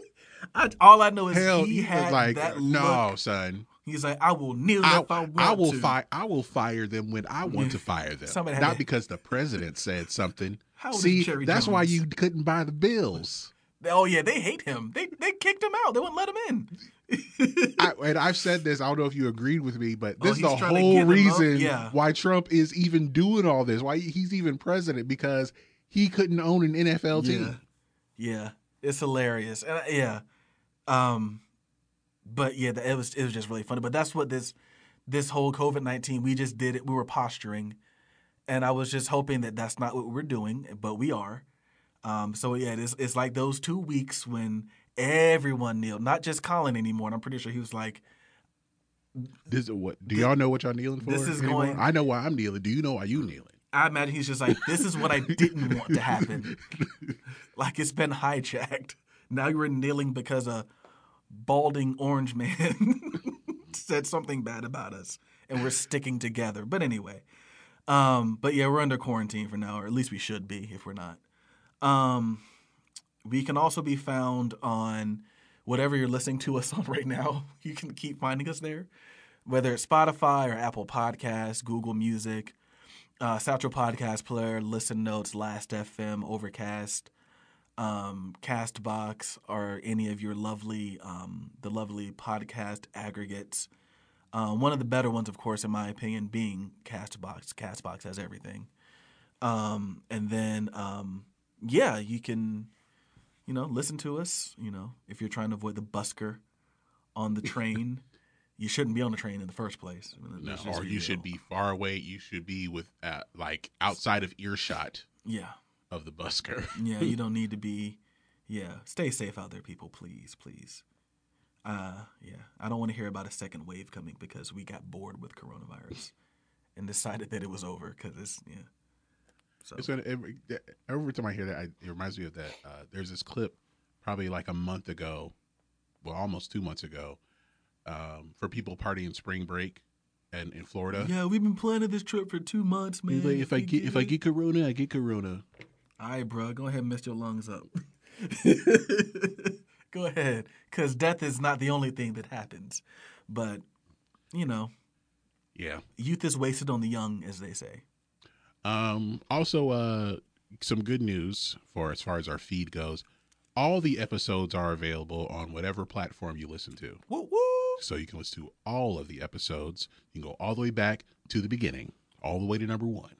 <laughs> I, all I know is Hell, he had like that no, look. son. He's like, I will kneel I, if I want I will to. fire. I will fire them when I want to <laughs> fire them. Somebody Not to- because the president said something. How See, that's why you couldn't buy the bills. Oh yeah, they hate him. They they kicked him out. They wouldn't let him in. <laughs> I, and I've said this. I don't know if you agreed with me, but Oh, this is the whole get him up? reason Yeah. why Trump is even doing all this. Why he's even president because he couldn't own an NFL team. Yeah, yeah, it's hilarious, and uh, yeah, um, but yeah, it was it was just really funny. But that's what this this whole COVID nineteen we just did it. We were posturing, and I was just hoping that that's not what we're doing, but we are. Um, so yeah, it's it's like those two weeks when everyone kneeled, not just Colin anymore. And I'm pretty sure he was like, This is what? Do y'all know what y'all kneeling for? This is anymore? going- I know why I'm kneeling. Do you know why you kneeling? I imagine he's just like, this is what I didn't want to happen. <laughs> like it's been hijacked. Now you're kneeling because a balding orange man <laughs> said something bad about us, and we're sticking together. But anyway, um, but yeah, we're under quarantine for now, or at least we should be if we're not. Um, we can also be found on whatever you're listening to us <laughs> on right now. You can keep finding us there, whether it's Spotify or Apple Podcasts, Google Music uh, Satchel Podcast Player, Listen Notes, Last FM, Overcast, um, Castbox, or any of your lovely, um, the lovely podcast aggregates. Um, one of the better ones, of course, in my opinion, being Castbox. Castbox has everything. Um, and then, um, yeah, you can, you know, listen to us. You know, if you're trying to avoid the busker on the train, you shouldn't be on the train in the first place. I mean, No, or you should real. be far away. You should be with uh, like outside of earshot Yeah. of the busker. <laughs> Yeah, you don't <laughs> need to be. Yeah, stay safe out there, people. Please, please. Uh, yeah, I don't want to hear about a second wave coming because we got bored with coronavirus and decided that it was over because it's yeah. So It's gonna, every, every time I hear that, I, it reminds me of that. Uh, there's this clip, probably like a month ago, well, almost two months ago, um, for people partying spring break, and in Florida. yeah, we've been planning this trip for two months, man. Like, if I get if I get corona, I get corona. all right, bro, go ahead and mess your lungs up. <laughs> Go ahead, because death is not the only thing that happens. But you know, Yeah. youth is wasted on the young, as they say. Um, also, uh, some good news for as far as our feed goes. All the episodes are available on whatever platform you listen to. Woo woo! So you can listen to all of the episodes. You can go all the way back to the beginning, all the way to number one.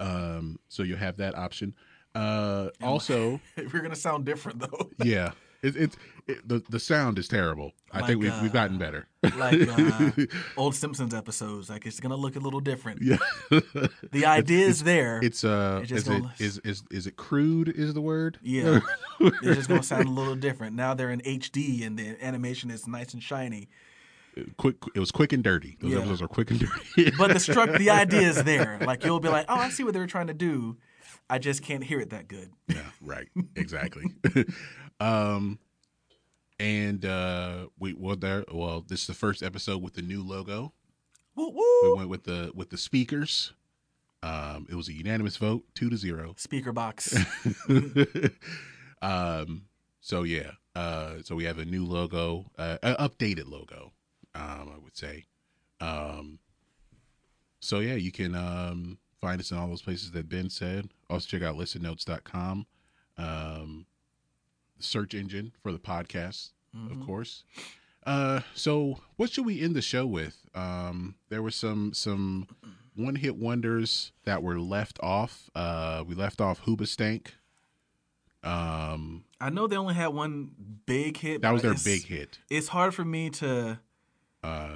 Um, so you'll have that option. Uh, also, <laughs> We're gonna sound different though. yeah, it, it's it, the the sound is terrible. I think we've we've uh, gotten better. like uh, <laughs> old Simpsons episodes. Like it's gonna look a little different. yeah, The idea is there. it's uh, It just is it is is is it crude? Is the word? yeah, <laughs> it's just gonna sound a little different. Now they're in HD and the animation is nice and shiny. quick. It was quick and dirty. Those Yeah. episodes are quick and dirty. <laughs> But the struck, the idea is there. Like you'll be like, oh, I see what they were trying to do. I just can't hear it that good. yeah, right. Exactly. Um, and uh, we were there. Well, this is the first episode with the new logo. Woo We went with the with the speakers. Um, it was a unanimous vote, two to zero. Speaker box. <laughs> um, so yeah, uh, so we have a new logo, uh, an updated logo, um, I would say. Um, so yeah, you can um, find us in all those places that Ben said. Also check out listennotes.com, um, search engine for the podcast, of course. Uh, so what should we end the show with? Um, there were some some one hit wonders that were left off. Uh, we left off Hoobastank. Um, I know they only had one big hit. that was their big hit. It's hard for me to Uh,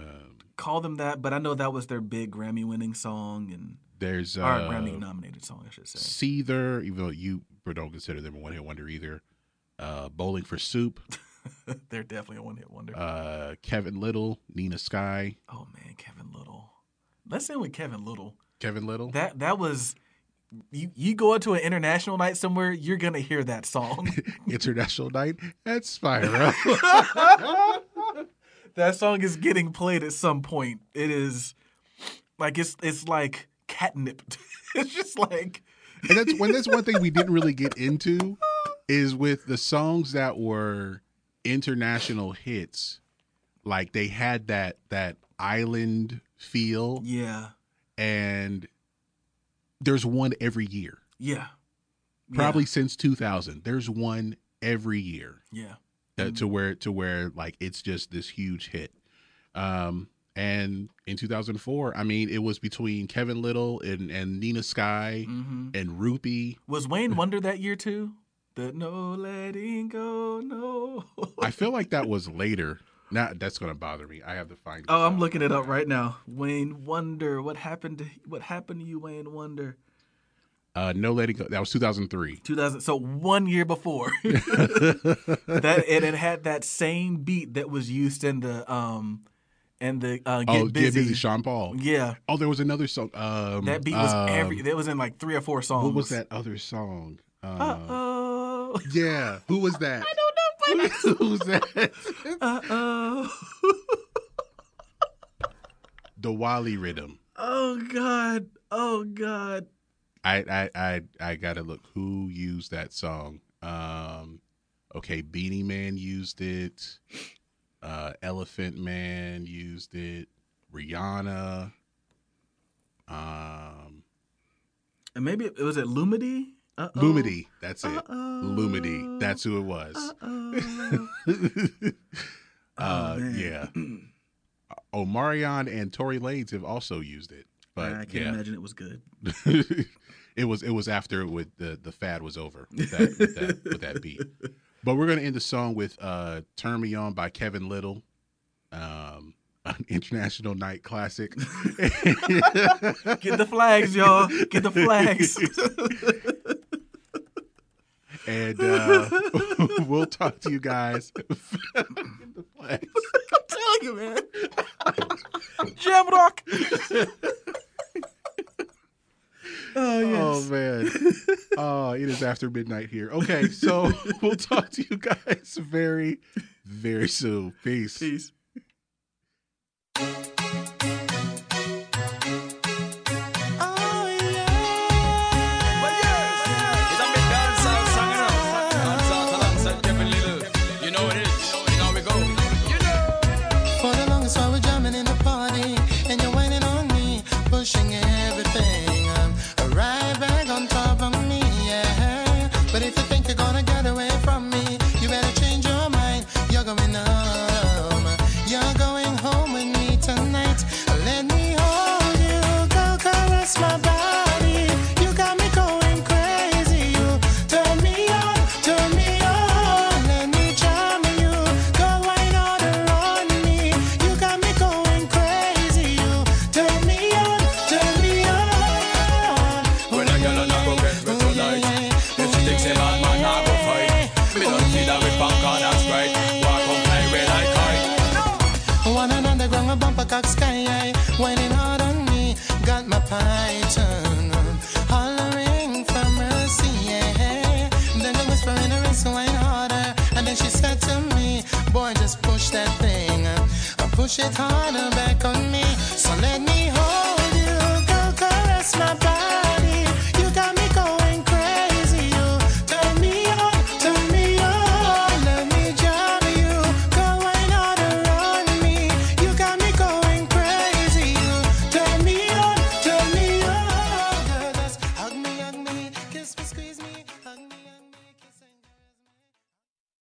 call them that, but I know that was their big Grammy-winning song and there's or uh, Grammy-nominated song, I should say. Seether, even though you don't consider them a one hit wonder either. Uh, Bowling for Soup, <laughs> They're definitely a one-hit wonder. uh, Kevin Lyttle, Nina Sky, oh man, Kevin Lyttle. Let's end with Kevin Lyttle. Kevin Lyttle. That that was you. You go into an international night somewhere, you're gonna hear that song. <laughs> International Night at Spyro. <laughs> that song is getting played at some point. It is like it's it's like catnip. it's just like and that's when that's one thing we didn't really get into is with the songs that were international hits like they had that that island feel. Yeah, and there's one every year. Yeah, probably since 2000 there's one every year. Yeah. uh, to where to where like it's just this huge hit. Um and in 2004 i mean it was between kevin lyttle and and nina sky hmm and rupee Was Wayne Wonder that year too? The no letting go, no. I feel like that was later. Now that's gonna bother me. I have to find. Oh, I'm looking it up right now. Wayne Wonder, what happened to what happened to you, Wayne Wonder? Uh, no letting go. That was 2003. 2000. So one year before <laughs> that, and it had that same beat that was used in the um, in the uh, Get oh, Busy. get busy, Sean Paul. Yeah, Oh, there was another song. Um, that beat was um, every. That was in like three or four songs. What was that other song? Uh, Uh oh. <laughs> yeah, who was that? I don't know. <laughs> who was that? Uh oh. the Diwali rhythm. Oh God. Oh God. I I I I gotta look. Who used that song? Um, okay, Beenie Man used it. Uh, Elephant Man used it. Rihanna. Um, And maybe it was it Lumidee. Uh-oh. Lumidee. That's it. Uh-oh. Lumidee. That's who it was. <laughs> Uh, man. yeah. <clears throat> Omarion and Tory Lanez have also used it, but I can't yeah, imagine it was good. <laughs> it was it was after with the the fad was over with that with that, with that beat. But we're gonna end the song with uh "Turn Me On" by Kevin Lyttle, um, an international night classic. <laughs> Get the flags, y'all. Get the flags. And uh, <laughs> we'll talk to you guys. Get the flags. I'm telling you, man. <laughs> Jam rock. <laughs> oh yes. Oh man. Oh, it is after midnight here. Okay, so we'll talk to you guys very, very soon. Peace. Peace. Push it harder back on me. So let me